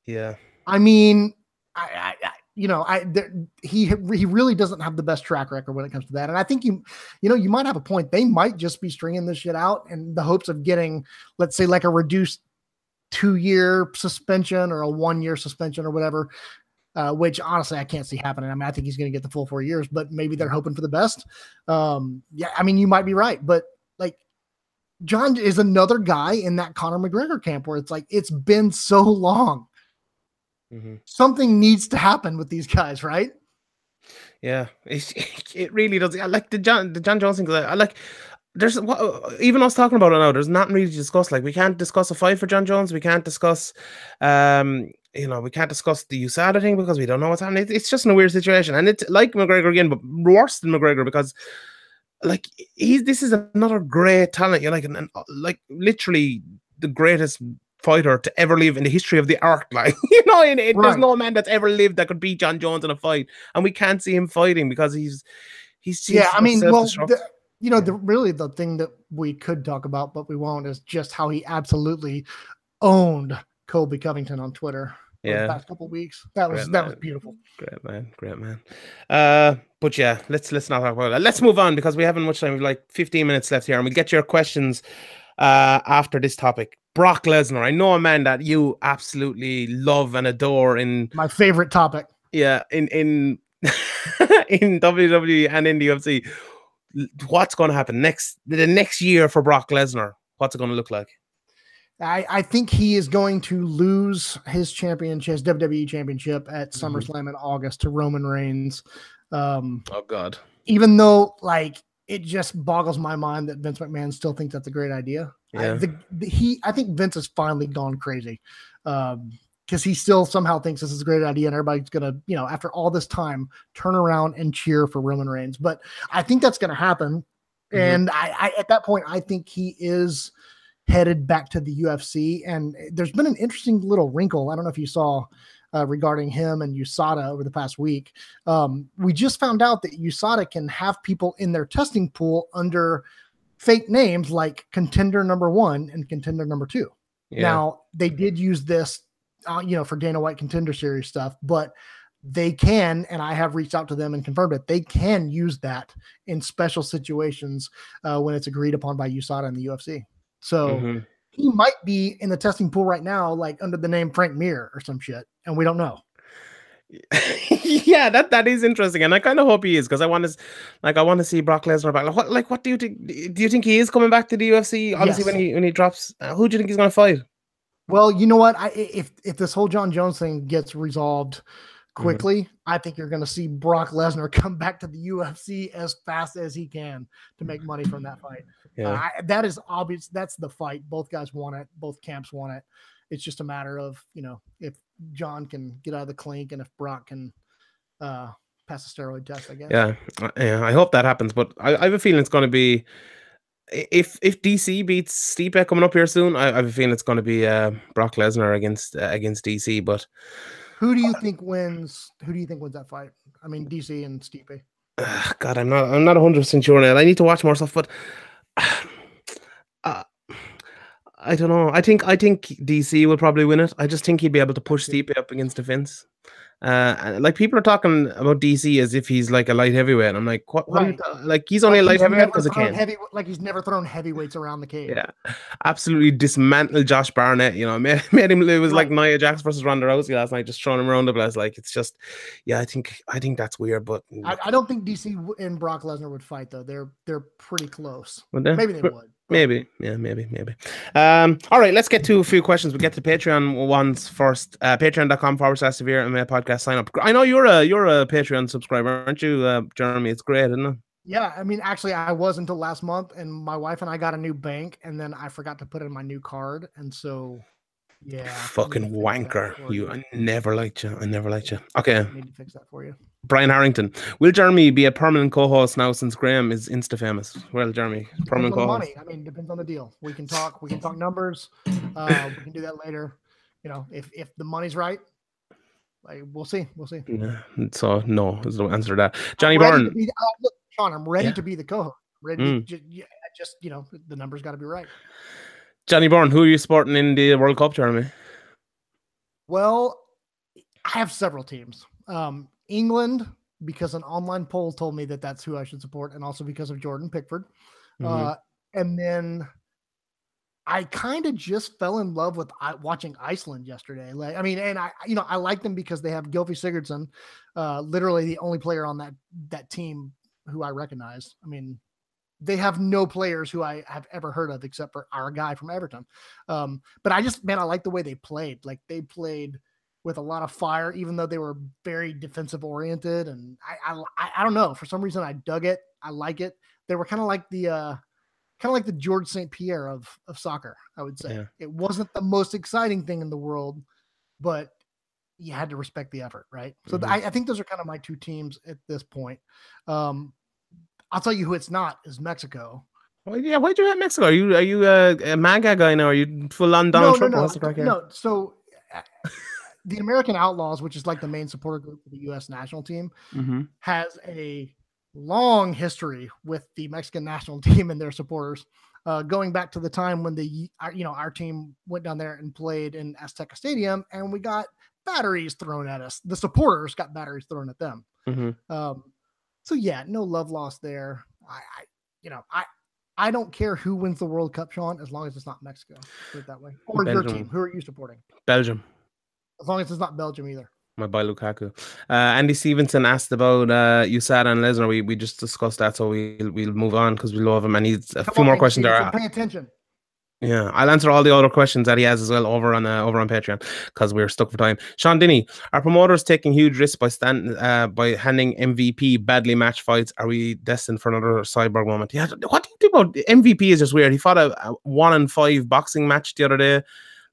Yeah. I mean, I, I, you know, I there, he he really doesn't have the best track record when it comes to that, and I think you, you know, you might have a point. They might just be stringing this shit out in the hopes of getting, let's say, like a reduced two year suspension or a one year suspension or whatever. Uh, which honestly I can't see happening. I mean, I think he's going to get the full four years, but maybe they're hoping for the best. Um, yeah, I mean, you might be right, but like Jon is another guy in that Conor McGregor camp where it's like it's been so long. Mm-hmm. Something needs to happen with these guys, right? Yeah, it, it really does. I like the Jon the Jones thing. I like there's even us talking about it now. There's nothing really to discuss. Like we can't discuss a fight for Jon Jones. We can't discuss, um, you know, we can't discuss the USADA thing because we don't know what's happening. It's just in a weird situation, and it's like McGregor again, but worse than McGregor because, like, he's this is another great talent. You're like, an, like literally the greatest fighter to ever live in the history of the art. Like, you know, in, in, right. there's no man that's ever lived that could beat Jon Jones in a fight, and we can't see him fighting because he's he's yeah. I mean, well, the, you know, the really the thing that we could talk about, but we won't, is just how he absolutely owned Colby Covington on Twitter. Yeah, past couple weeks. That was great that man. was beautiful. Great man, great man. Uh, but yeah, let's let's not talk about that. Let's move on because we haven't much time. We've like 15 minutes left here, and we'll get your questions uh after this topic. Brock Lesnar. I know a man that you absolutely love and adore in my favorite topic. Yeah, in in in WWE and in the UFC. What's going to happen next the next year for Brock Lesnar? What's it going to look like? I, I think he is going to lose his championship, his WWE championship at mm-hmm. SummerSlam in August to Roman Reigns. Um, oh God! Even though, like, it just boggles my mind that Vince McMahon still thinks that's a great idea. Yeah. I, the, the, he, I think Vince has finally gone crazy because um, he still somehow thinks this is a great idea and everybody's gonna, you know, after all this time, turn around and cheer for Roman Reigns. But I think that's gonna happen. Mm-hmm. And I, I, at that point, I think he is headed back to the UFC. And there's been an interesting little wrinkle. I don't know if you saw uh, regarding him and USADA over the past week. Um, we just found out that USADA can have people in their testing pool under fake names like contender number one and contender number two. Yeah. Now, they did use this, uh, you know, for Dana White contender series stuff, but they can, and I have reached out to them and confirmed it, they can use that in special situations uh, when it's agreed upon by USADA and the UFC. So mm-hmm he might be in the testing pool right now, like under the name Frank Mir or some shit, and we don't know. yeah, that that is interesting, and I kind of hope he is because I want to, like, I want to see Brock Lesnar back. Like, what, like, what do you think? Do you think he is coming back to the UFC? Obviously, yes. when he when he drops, uh, who do you think he's going to fight? Well, you know what? I, if if this whole Jon Jones thing gets resolved. Quickly, mm-hmm. I think you're going to see Brock Lesnar come back to the UFC as fast as he can to make money from that fight. Yeah. Uh, I, that is obvious. That's the fight. Both guys want it. Both camps want it. It's just a matter of you know if Jon can get out of the clink and if Brock can uh, pass a steroid test. I guess. Yeah, uh, yeah. I hope that happens, but I, I have a feeling it's going to be if if DC beats Stipe coming up here soon. I, I have a feeling it's going to be uh, Brock Lesnar against uh, against DC. But who do you think wins? Who do you think wins that fight? I mean, DC and Stipe. God, I'm not. I'm not 100 percent sure now. I need to watch more stuff, but uh, I don't know. I think I think DC will probably win it. I just think he'd be able to push Stipe up against the fence. Uh, like people are talking about DC as if he's like a light heavyweight. And I'm like, what? what right. like he's only like a light heavyweight because of can. Heavy, like he's never thrown heavyweights around the cage. Yeah, absolutely dismantled Josh Barnett. You know, made, made him. It was right. like Nia Jax versus Ronda Rousey last night, just throwing him around the place. Like it's just, yeah, I think I think that's weird. But I, I don't think DC and Brock Lesnar would fight though. They're they're pretty close. Maybe they would. Maybe, yeah, maybe, maybe. Um, all right, let's get to a few questions. We get to Patreon ones first. Uh, Patreon.com forward slash severe MMA podcast sign up. I know you're a you're a Patreon subscriber, aren't you, uh, Jeremy? It's great, isn't it? Yeah, I mean, actually, I was until last month, and my wife and I got a new bank, and then I forgot to put in my new card, and so yeah. Fucking wanker. You, I never liked you. I never liked you. Okay. I need to fix that for you. Brian Harrington. Will Jeremy be a permanent co-host now since Graham is insta famous? Well, Jeremy, permanent co-host. Money. I mean, depends on the deal. We can talk. We can talk numbers. Uh, we can do that later. You know, if if the money's right, like we'll see. We'll see. Yeah. So no is the answer to that. Johnny Byrne. Be, uh, look, Sean, I'm ready yeah. to be the co-host. Ready. Mm. To, just, just you know, the numbers got to be right. Johnny Bourne, who are you supporting in the World Cup, Jeremy? Well, I have several teams. Um, England, because an online poll told me that that's who I should support, and also because of Jordan Pickford. Mm-hmm. Uh, and then I kind of just fell in love with watching Iceland yesterday. Like, I mean, and I, you know, I like them because they have Gylfi Sigurdsson, uh, literally the only player on that that team who I recognize. I mean, they have no players who I have ever heard of except for our guy from Everton. Um, but I just, man, I like the way they played. Like they played with a lot of fire, even though they were very defensive oriented. And I, I, I don't know, for some reason I dug it. I like it. They were kind of like the, uh, kind of like the George St. Pierre of, of soccer, I would say. Yeah. It wasn't the most exciting thing in the world, but you had to respect the effort, right? So mm-hmm. I, I, think those are kind of my two teams at this point. Um, I'll tell you who it's not is Mexico. Well, yeah, why'd you have Mexico? Are you are you a, a MAGA guy now? Are you full on Donald no, Trump? No, no, no. So the American Outlaws, which is like the main supporter group for the U.S. national team, mm-hmm. has a long history with the Mexican national team and their supporters, uh, going back to the time when the you know our team went down there and played in Azteca Stadium, and we got batteries thrown at us. The supporters got batteries thrown at them. Mm-hmm. Um, so yeah, no love lost there. I, I, you know, I I don't care who wins the World Cup, Sean, as long as it's not Mexico. Put it that way. Or Belgium. your team. Who are you supporting? Belgium. As long as it's not Belgium either. My boy Lukaku. Uh, Andy Stevenson asked about uh, USADA and Lesnar. We we just discussed that, so we'll we'll move on because we love him and he's a Come few on, more questions there. Pay attention. Yeah, I'll answer all the other questions that he has as well over on uh, over on Patreon because we're stuck for time. Sean Dinney, are promoters taking huge risks by stand uh, by handing MVP badly match fights? Are we destined for another cyborg moment? Yeah, what do you think about MVP? Is just weird. He fought a, a one and five boxing match the other day.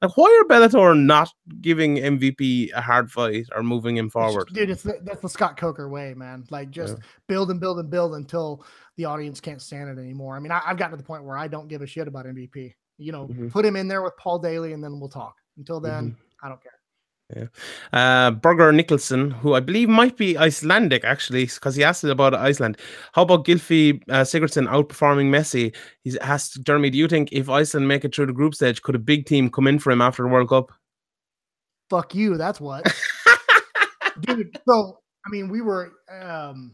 Like, why are Bellator not giving MVP a hard fight or moving him forward? It's, dude, it's the, that's the Scott Coker way, man. Like, just yeah. build and build and build until the audience can't stand it anymore. I mean, I, have gotten to the point where I don't give a shit about MVP. You know, mm-hmm. put him in there with Paul Daley, and then we'll talk. Until then, mm-hmm. I don't care. Yeah. Uh, Burger Nicholson, who I believe might be Icelandic actually, because he asked about Iceland. How about Gylfi uh, Sigurdsson outperforming Messi? He's asked Jeremy, do you think if Iceland make it through the group stage, could a big team come in for him after the World Cup? Fuck you. That's what. Dude, so I mean, we were um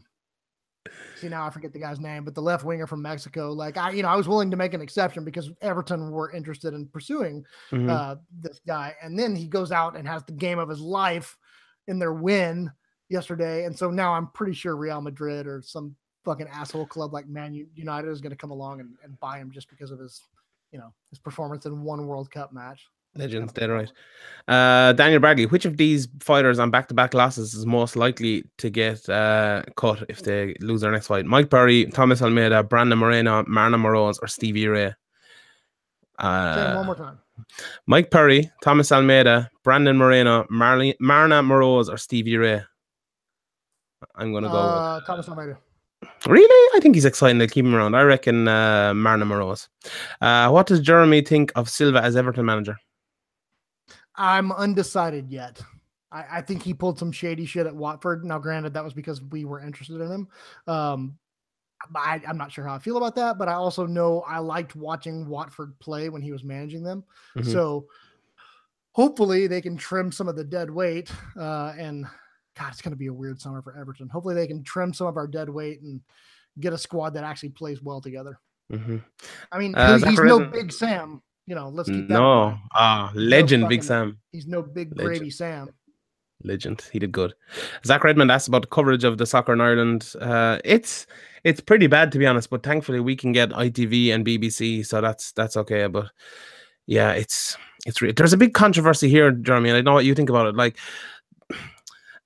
see now I forget the guy's name, but the left winger from Mexico. Like I, you know, I was willing to make an exception because Everton were interested in pursuing mm-hmm. uh, this guy, and then he goes out and has the game of his life in their win yesterday, and so now I'm pretty sure Real Madrid or some fucking asshole club like Man United is going to come along and, and buy him just because of his, you know, his performance in one World Cup match. Legends, dead right. Uh, Daniel Bradley, which of these fighters on back to back losses is most likely to get uh, cut if they lose their next fight? Mike Perry, Thomas Almeida, Brandon Moreno, Marlon Moraes, or Stevie Ray? Uh, one more time. Mike Perry, Thomas Almeida, Brandon Moreno, Marley, Marna Moraes, or Stevie Ray? I'm going to go uh, with, Thomas Almeida. Really? I think he's exciting to keep him around. I reckon uh, Marna Moraes. Uh, what does Jeremy think of Silva as Everton manager? I'm undecided yet. I, I, think he pulled some shady shit at Watford. Now, granted, that was because we were interested in him. Um, I, am not sure how I feel about that, but I also know I liked watching Watford play when he was managing them. Mm-hmm. So hopefully they can trim some of the dead weight. Uh, and God, it's going to be a weird summer for Everton. Hopefully they can trim some of our dead weight and get a squad that actually plays well together. Mm-hmm. I mean, uh, he's no Big Sam, you know, let's keep that. No, ah, legend, no Big Sam. He's no big legend. gravy Sam. Legend. He did good. Zach Redmond asked about the coverage of the soccer in Ireland. Uh, it's it's pretty bad to be honest, but thankfully we can get ITV and BBC, so that's that's okay. But yeah, it's it's re- there's a big controversy here, Jeremy, and I know what you think about it. Like,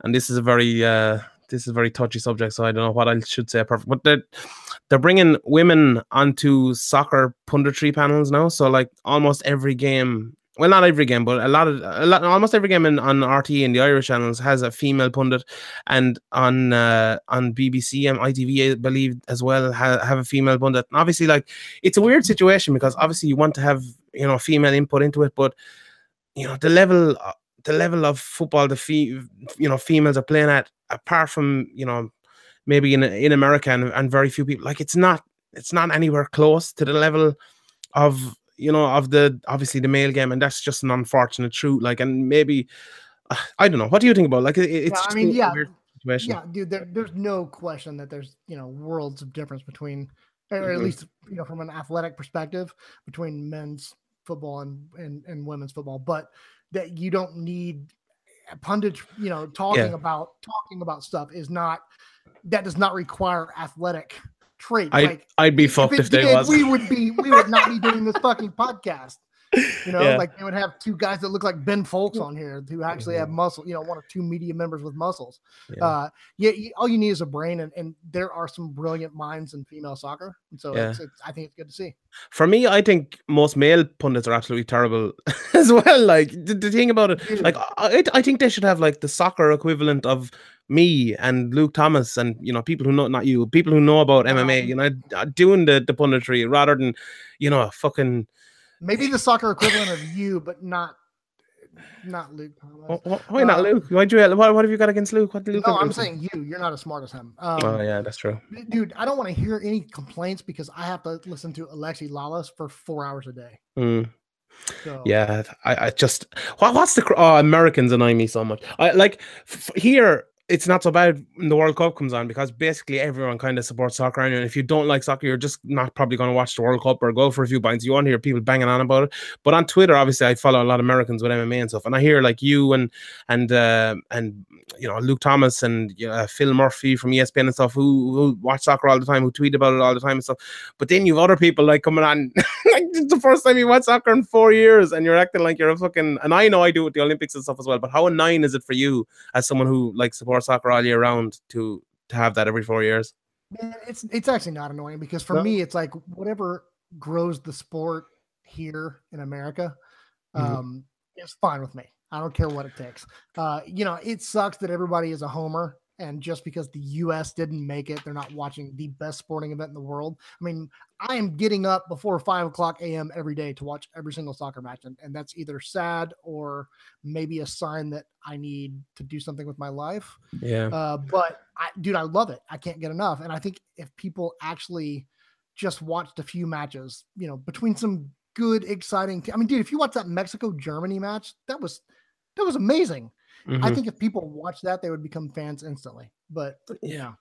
and this is a very uh, this is a very touchy subject, so I don't know what I should say. Perfect, but they're they're bringing women onto soccer punditry panels now. So like almost every game, well, not every game, but a lot of a lot, almost every game in, on RT and the Irish channels has a female pundit, and on uh, on BBC and ITV, I believe as well ha- have a female pundit. And obviously, like it's a weird situation because obviously you want to have you know female input into it, but you know the level the level of football the fe- you know females are playing at apart from you know maybe in in America and, and very few people like it's not it's not anywhere close to the level of you know of the obviously the male game and that's just an unfortunate truth like and maybe I don't know what do you think about like it, it's yeah, I mean yeah yeah dude there, there's no question that there's you know worlds of difference between or mm-hmm. at least you know from an athletic perspective between men's football and, and and women's football, but that you don't need pundits, you know, talking Yeah. about talking about stuff is not that does not require athletic traits. I like I'd be fucked it if they did, was. we would be we would not be doing this fucking podcast. You know, Yeah. like they would have two guys that look like Ben Fowlkes on here who actually have Mhm. muscle, you know, one or two media members with muscles. Yeah. Uh yeah, all you need is a brain and, and there are some brilliant minds in female soccer. And so Yeah. it's, it's I think it's good to see. For me, I think most male pundits are absolutely terrible as well. Like the, the thing about it, like I, I think they should have like the soccer equivalent of me and Luke Thomas and you know people who know not you people who know about MMA. Um, You know, doing the the punditry rather than you know a fucking. Maybe the soccer equivalent of you, but not not Luke Thomas. wh- wh- Why not Uh, Luke? Why do you? What, what have you got against Luke? What Luke? No, I'm saying you. You're not as smart as him. Um, Oh yeah, that's true. dude, I don't want to hear any complaints because I have to listen to Alexi Lalas for four hours a day. Mm. So Yeah, I, I just what, what's the oh, Americans annoy me so much. I like f- here it's not so bad when the World Cup comes on because basically everyone kind of supports soccer. And if you don't like soccer, you're just not probably going to watch the World Cup or go for a few pints. You want to hear people banging on about it. But on Twitter, obviously, I follow a lot of Americans with MMA and stuff, and I hear like you and and uh, and you know Luke Thomas and uh, Phil Murphy from ESPN and stuff who, who watch soccer all the time, who tweet about it all the time and stuff. But then you've other people like coming on like the first time you watch soccer in four years, and you're acting like you're a fucking. And I know I do with the Olympics and stuff as well. But how annoying is it for you as someone who like supports soccer all year round to to have that every four years? Man, it's it's actually not annoying because for No? me, it's like whatever grows the sport here in America, Mhm. um, is fine with me. I don't care what it takes. Uh, you know, it sucks that everybody is a homer, and just because the U.S. didn't make it, they're not watching the best sporting event in the world. I mean, I am getting up before five o'clock a.m. every day to watch every single soccer match, and, and that's either sad or maybe a sign that I need to do something with my life. Yeah, Uh, but I, dude, I love it. I can't get enough. And I think if people actually just watched a few matches, you know, between some good, exciting, I mean, dude, if you watch that Mexico Germany match, that was that was amazing. I Mhm. think if people watch that, they would become fans instantly. But Yeah.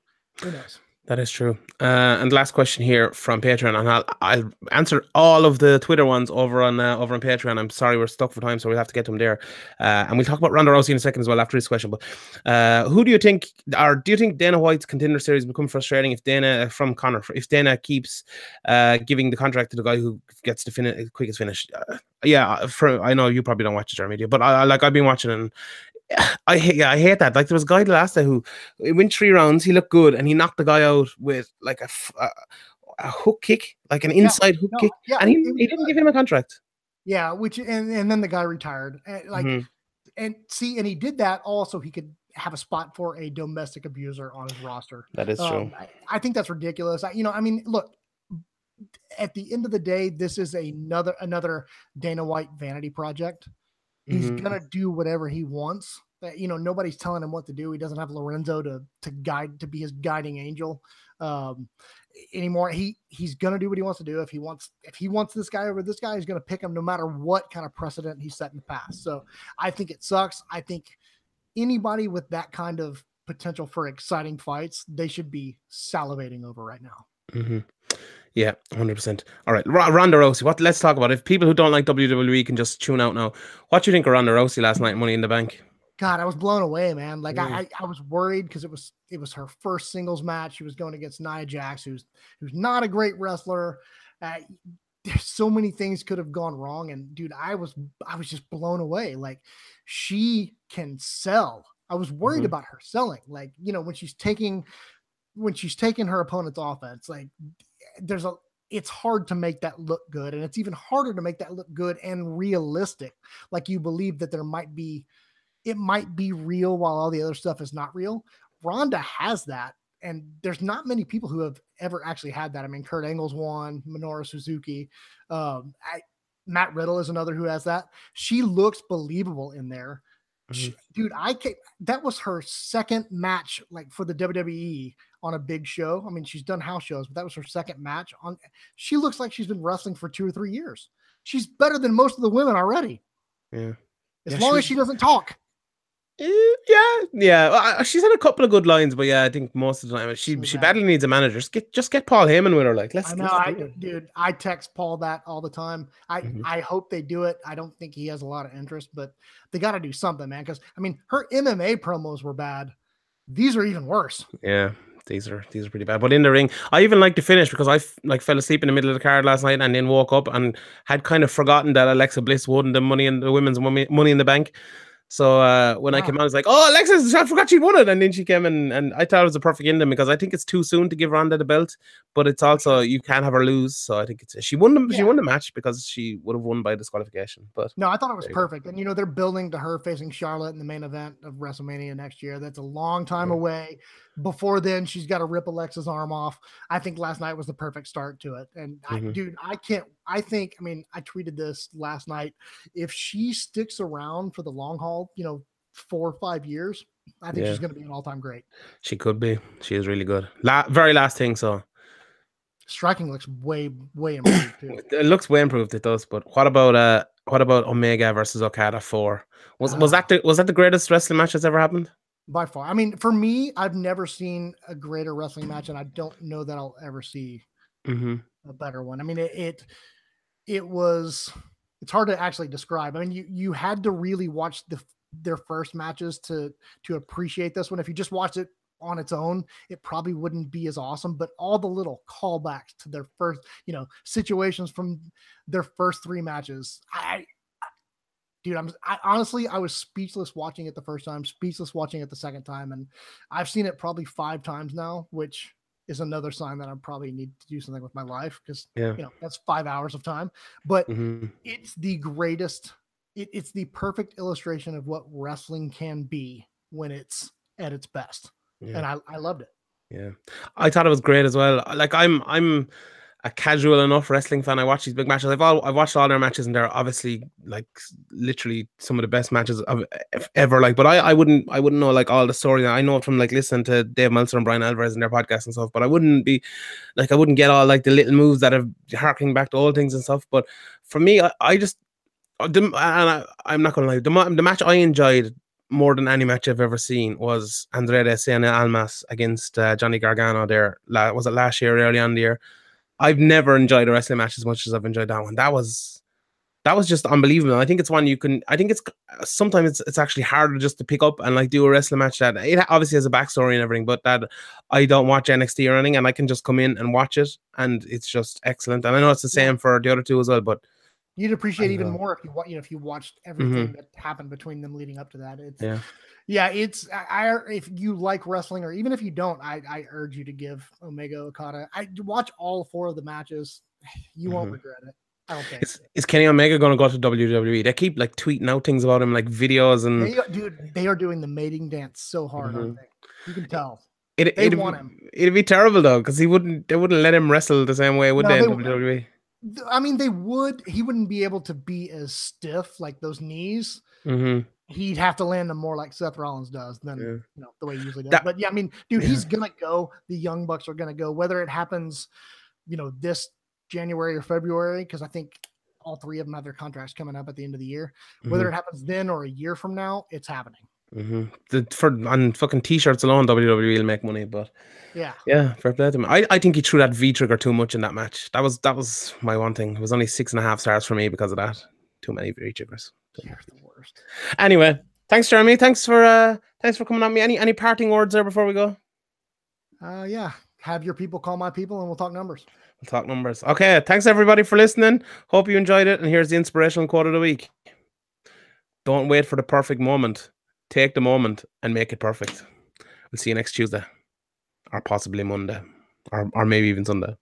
who knows? That is true. Uh, and last question here from Patreon, and I'll, I'll answer all of the Twitter ones over on uh, over on Patreon. I'm sorry we're stuck for time, so we'll have to get to them there. Uh, and we'll talk about Ronda Rousey in a second as well after this question. But uh, who do you think, or do you think Dana White's contender series become frustrating if Dana from Connor, if Dana keeps uh, giving the contract to the guy who gets the fin- quickest finish? Uh, yeah, for I know you probably don't watch it, Jeremy, but I, I like I've been watching and. I hate, yeah, I hate that. Like there was a guy last day who it went three rounds. He looked good, and he knocked the guy out with like a a hook kick, like an inside hook No, kick, yeah, and he, he didn't give him a contract. Yeah, which and, and then the guy retired. And, like Mhm. and see, and he did that also he could have a spot for a domestic abuser on his roster. That is true. Um, I, I think that's ridiculous. I, you know, I mean, look, at the end of the day, this is another another Dana White vanity project. He's Mhm. gonna do whatever he wants. That you know, nobody's telling him what to do. He doesn't have Lorenzo to to guide to be his guiding angel um, anymore. He he's gonna do what he wants to do. If he wants if he wants this guy over this guy, he's gonna pick him no matter what kind of precedent he's set in the past. So I think it sucks. I think anybody with that kind of potential for exciting fights, they should be salivating over right now. Mhm. Yeah, hundred percent. All right, R- Ronda Rousey. What? Let's talk about. it. If people who don't like WWE can just tune out now, what do you think of Ronda Rousey last night? Money in the Bank. God, I was blown away, man. Like Mm. I, I, was worried because it was it was her first singles match. She was going against Nia Jax, who's who's not a great wrestler. Uh, there's so many things could have gone wrong, and dude, I was I was just blown away. Like she can sell. I was worried Mhm. about her selling. Like you know when she's taking when she's taking her opponent's offense, like there's a it's hard to make that look good, and it's even harder to make that look good and realistic. Like you believe that there might be it might be real while all the other stuff is not real. Ronda has that, and there's not many people who have ever actually had that. I mean, Kurt Angle's one, Minoru Suzuki, um, I, Matt Riddle is another who has that. She looks believable in there, She- dude. I can That was her second match, like for the WWE on a big show. I mean, she's done house shows, but that was her second match on. She looks like she's been wrestling for two or three years. She's better than most of the women already, Yeah. as Yeah, long she- as she doesn't talk. Yeah, yeah. Well, she's had a couple of good lines, but yeah, I think most of the time she she badly needs a manager. Just get just get Paul Heyman with her. Like let's. I know, let's I, dude. I text Paul that all the time. I Mhm. I hope they do it. I don't think he has a lot of interest, but they got to do something, man. Because I mean, her MMA promos were bad. These are even worse. Yeah, these are these are pretty bad. But in the ring, I even like to finish because I f- like fell asleep in the middle of the card last night and then woke up and had kind of forgotten that Alexa Bliss won the money in the women's money, money in the bank. So uh, when I came out, I was like, "Oh, Alexa, I forgot she won it." And then she came in, and I thought it was a perfect ending because I think it's too soon to give Ronda the belt, but it's also you can't have her lose. So I think it's she won the she won the match because she would have won by disqualification. But No, I thought it was you go. perfect. And you know, they're building to her facing Charlotte in the main event of WrestleMania next year. That's a long time Yeah. away. Before then, she's got to rip Alexa's arm off. I think last night was the perfect start to it. And I, Mhm. dude, I can't. I think. I mean, I tweeted this last night. If she sticks around for the long haul, you know, four or five years, I think Yeah. she's going to be an all-time great. she could be. She is really good. La- very last thing, so Striking looks way, way improved too. It looks way improved. It does. But what about uh what about Omega versus Okada four? Was was Ah. that the was that the greatest wrestling match that's ever happened? By far. I mean, for me, I've never seen a greater wrestling match, and I don't know that I'll ever see Mm-hmm. a better one. I mean, it, it it was it's hard to actually describe. I mean, you you had to really watch the their first matches to to appreciate this one. If you just watched it on its own, it probably wouldn't be as awesome. But all the little callbacks to their first, you know, situations from their first three matches, I. Dude, I'm I, honestly I was speechless watching it the first time, speechless watching it the second time, and I've seen it probably five times now, which is another sign that I probably need to do something with my life because Yeah. you know that's five hours of time but Mm-hmm. it's the greatest it, it's the perfect illustration of what wrestling can be when it's at its best Yeah. and I, I loved it Yeah. I thought it was great as well. Like I'm I'm a casual enough wrestling fan. I watch these big matches. I've all I've watched all their matches and they're obviously like literally some of the best matches of e- ever. Like, but I, I wouldn't I wouldn't know like all the story. I know it from like listening to Dave Meltzer and Bryan Alvarez and their podcasts and stuff, but I wouldn't be like I wouldn't get all like the little moves that have harking back to old things and stuff. But for me, I, I just uh, the, and I, I'm not gonna lie, the, the match I enjoyed more than any match I've ever seen was Andrade Cien Almas against uh, Johnny Gargano there. Was it last year, early on the year? I've never enjoyed a wrestling match as much as I've enjoyed that one. That was that was just unbelievable. I think it's one you can. I think it's sometimes it's, it's actually harder just to pick up and like do a wrestling match that it obviously has a backstory and everything, but that I don't watch NXT or anything, and I can just come in and watch it, and it's just excellent. And I know it's the same for the other two as well, but you'd appreciate even more if you you know if you watched everything mm-hmm. that happened between them leading up to that it's Yeah. Yeah it's I, I if you like wrestling or even if you don't i i urge you to give omega okada i watch all four of the matches you won't Mhm. regret it i don't think is, is Kenny Omega going to go to WWE? They keep like tweeting out things about him, like videos and. they, dude they are doing the mating dance so hard they you can tell It, They it'd, want be- him. it'd be terrible though, because he wouldn't. They wouldn't let him wrestle the same way, would No, they? they WWE. I mean, they would. He wouldn't be able to be as stiff like those knees. Mm-hmm. He'd have to land them more like Seth Rollins does than Yeah. you know the way he usually does. That- but yeah, I mean, dude, Yeah. he's gonna go. The Young Bucks are gonna go. Whether it happens, you know, this January or February, because I think all three of them have their contracts coming up at the end of the year. Whether it happens then or a year from now, it's happening. Mm-hmm. The, for on fucking t-shirts alone, WWE will make money. But Yeah, yeah, fair play to him. I, I think he threw that V trigger too much in that match. That was that was my one thing. It was only six and a half stars for me because of that. Too many V triggers. Worst. Anyway, thanks, Jeremy. Thanks for uh thanks for coming on me. Any any parting words there before we go? Uh, yeah, have your people call my people, and we'll talk numbers. We'll talk numbers. Okay, thanks everybody for listening. Hope you enjoyed it. And here's the inspirational quote of the week. Don't wait for the perfect moment. Take the moment and make it perfect. We'll see you next Tuesday. Or possibly Monday. Or or maybe even Sunday.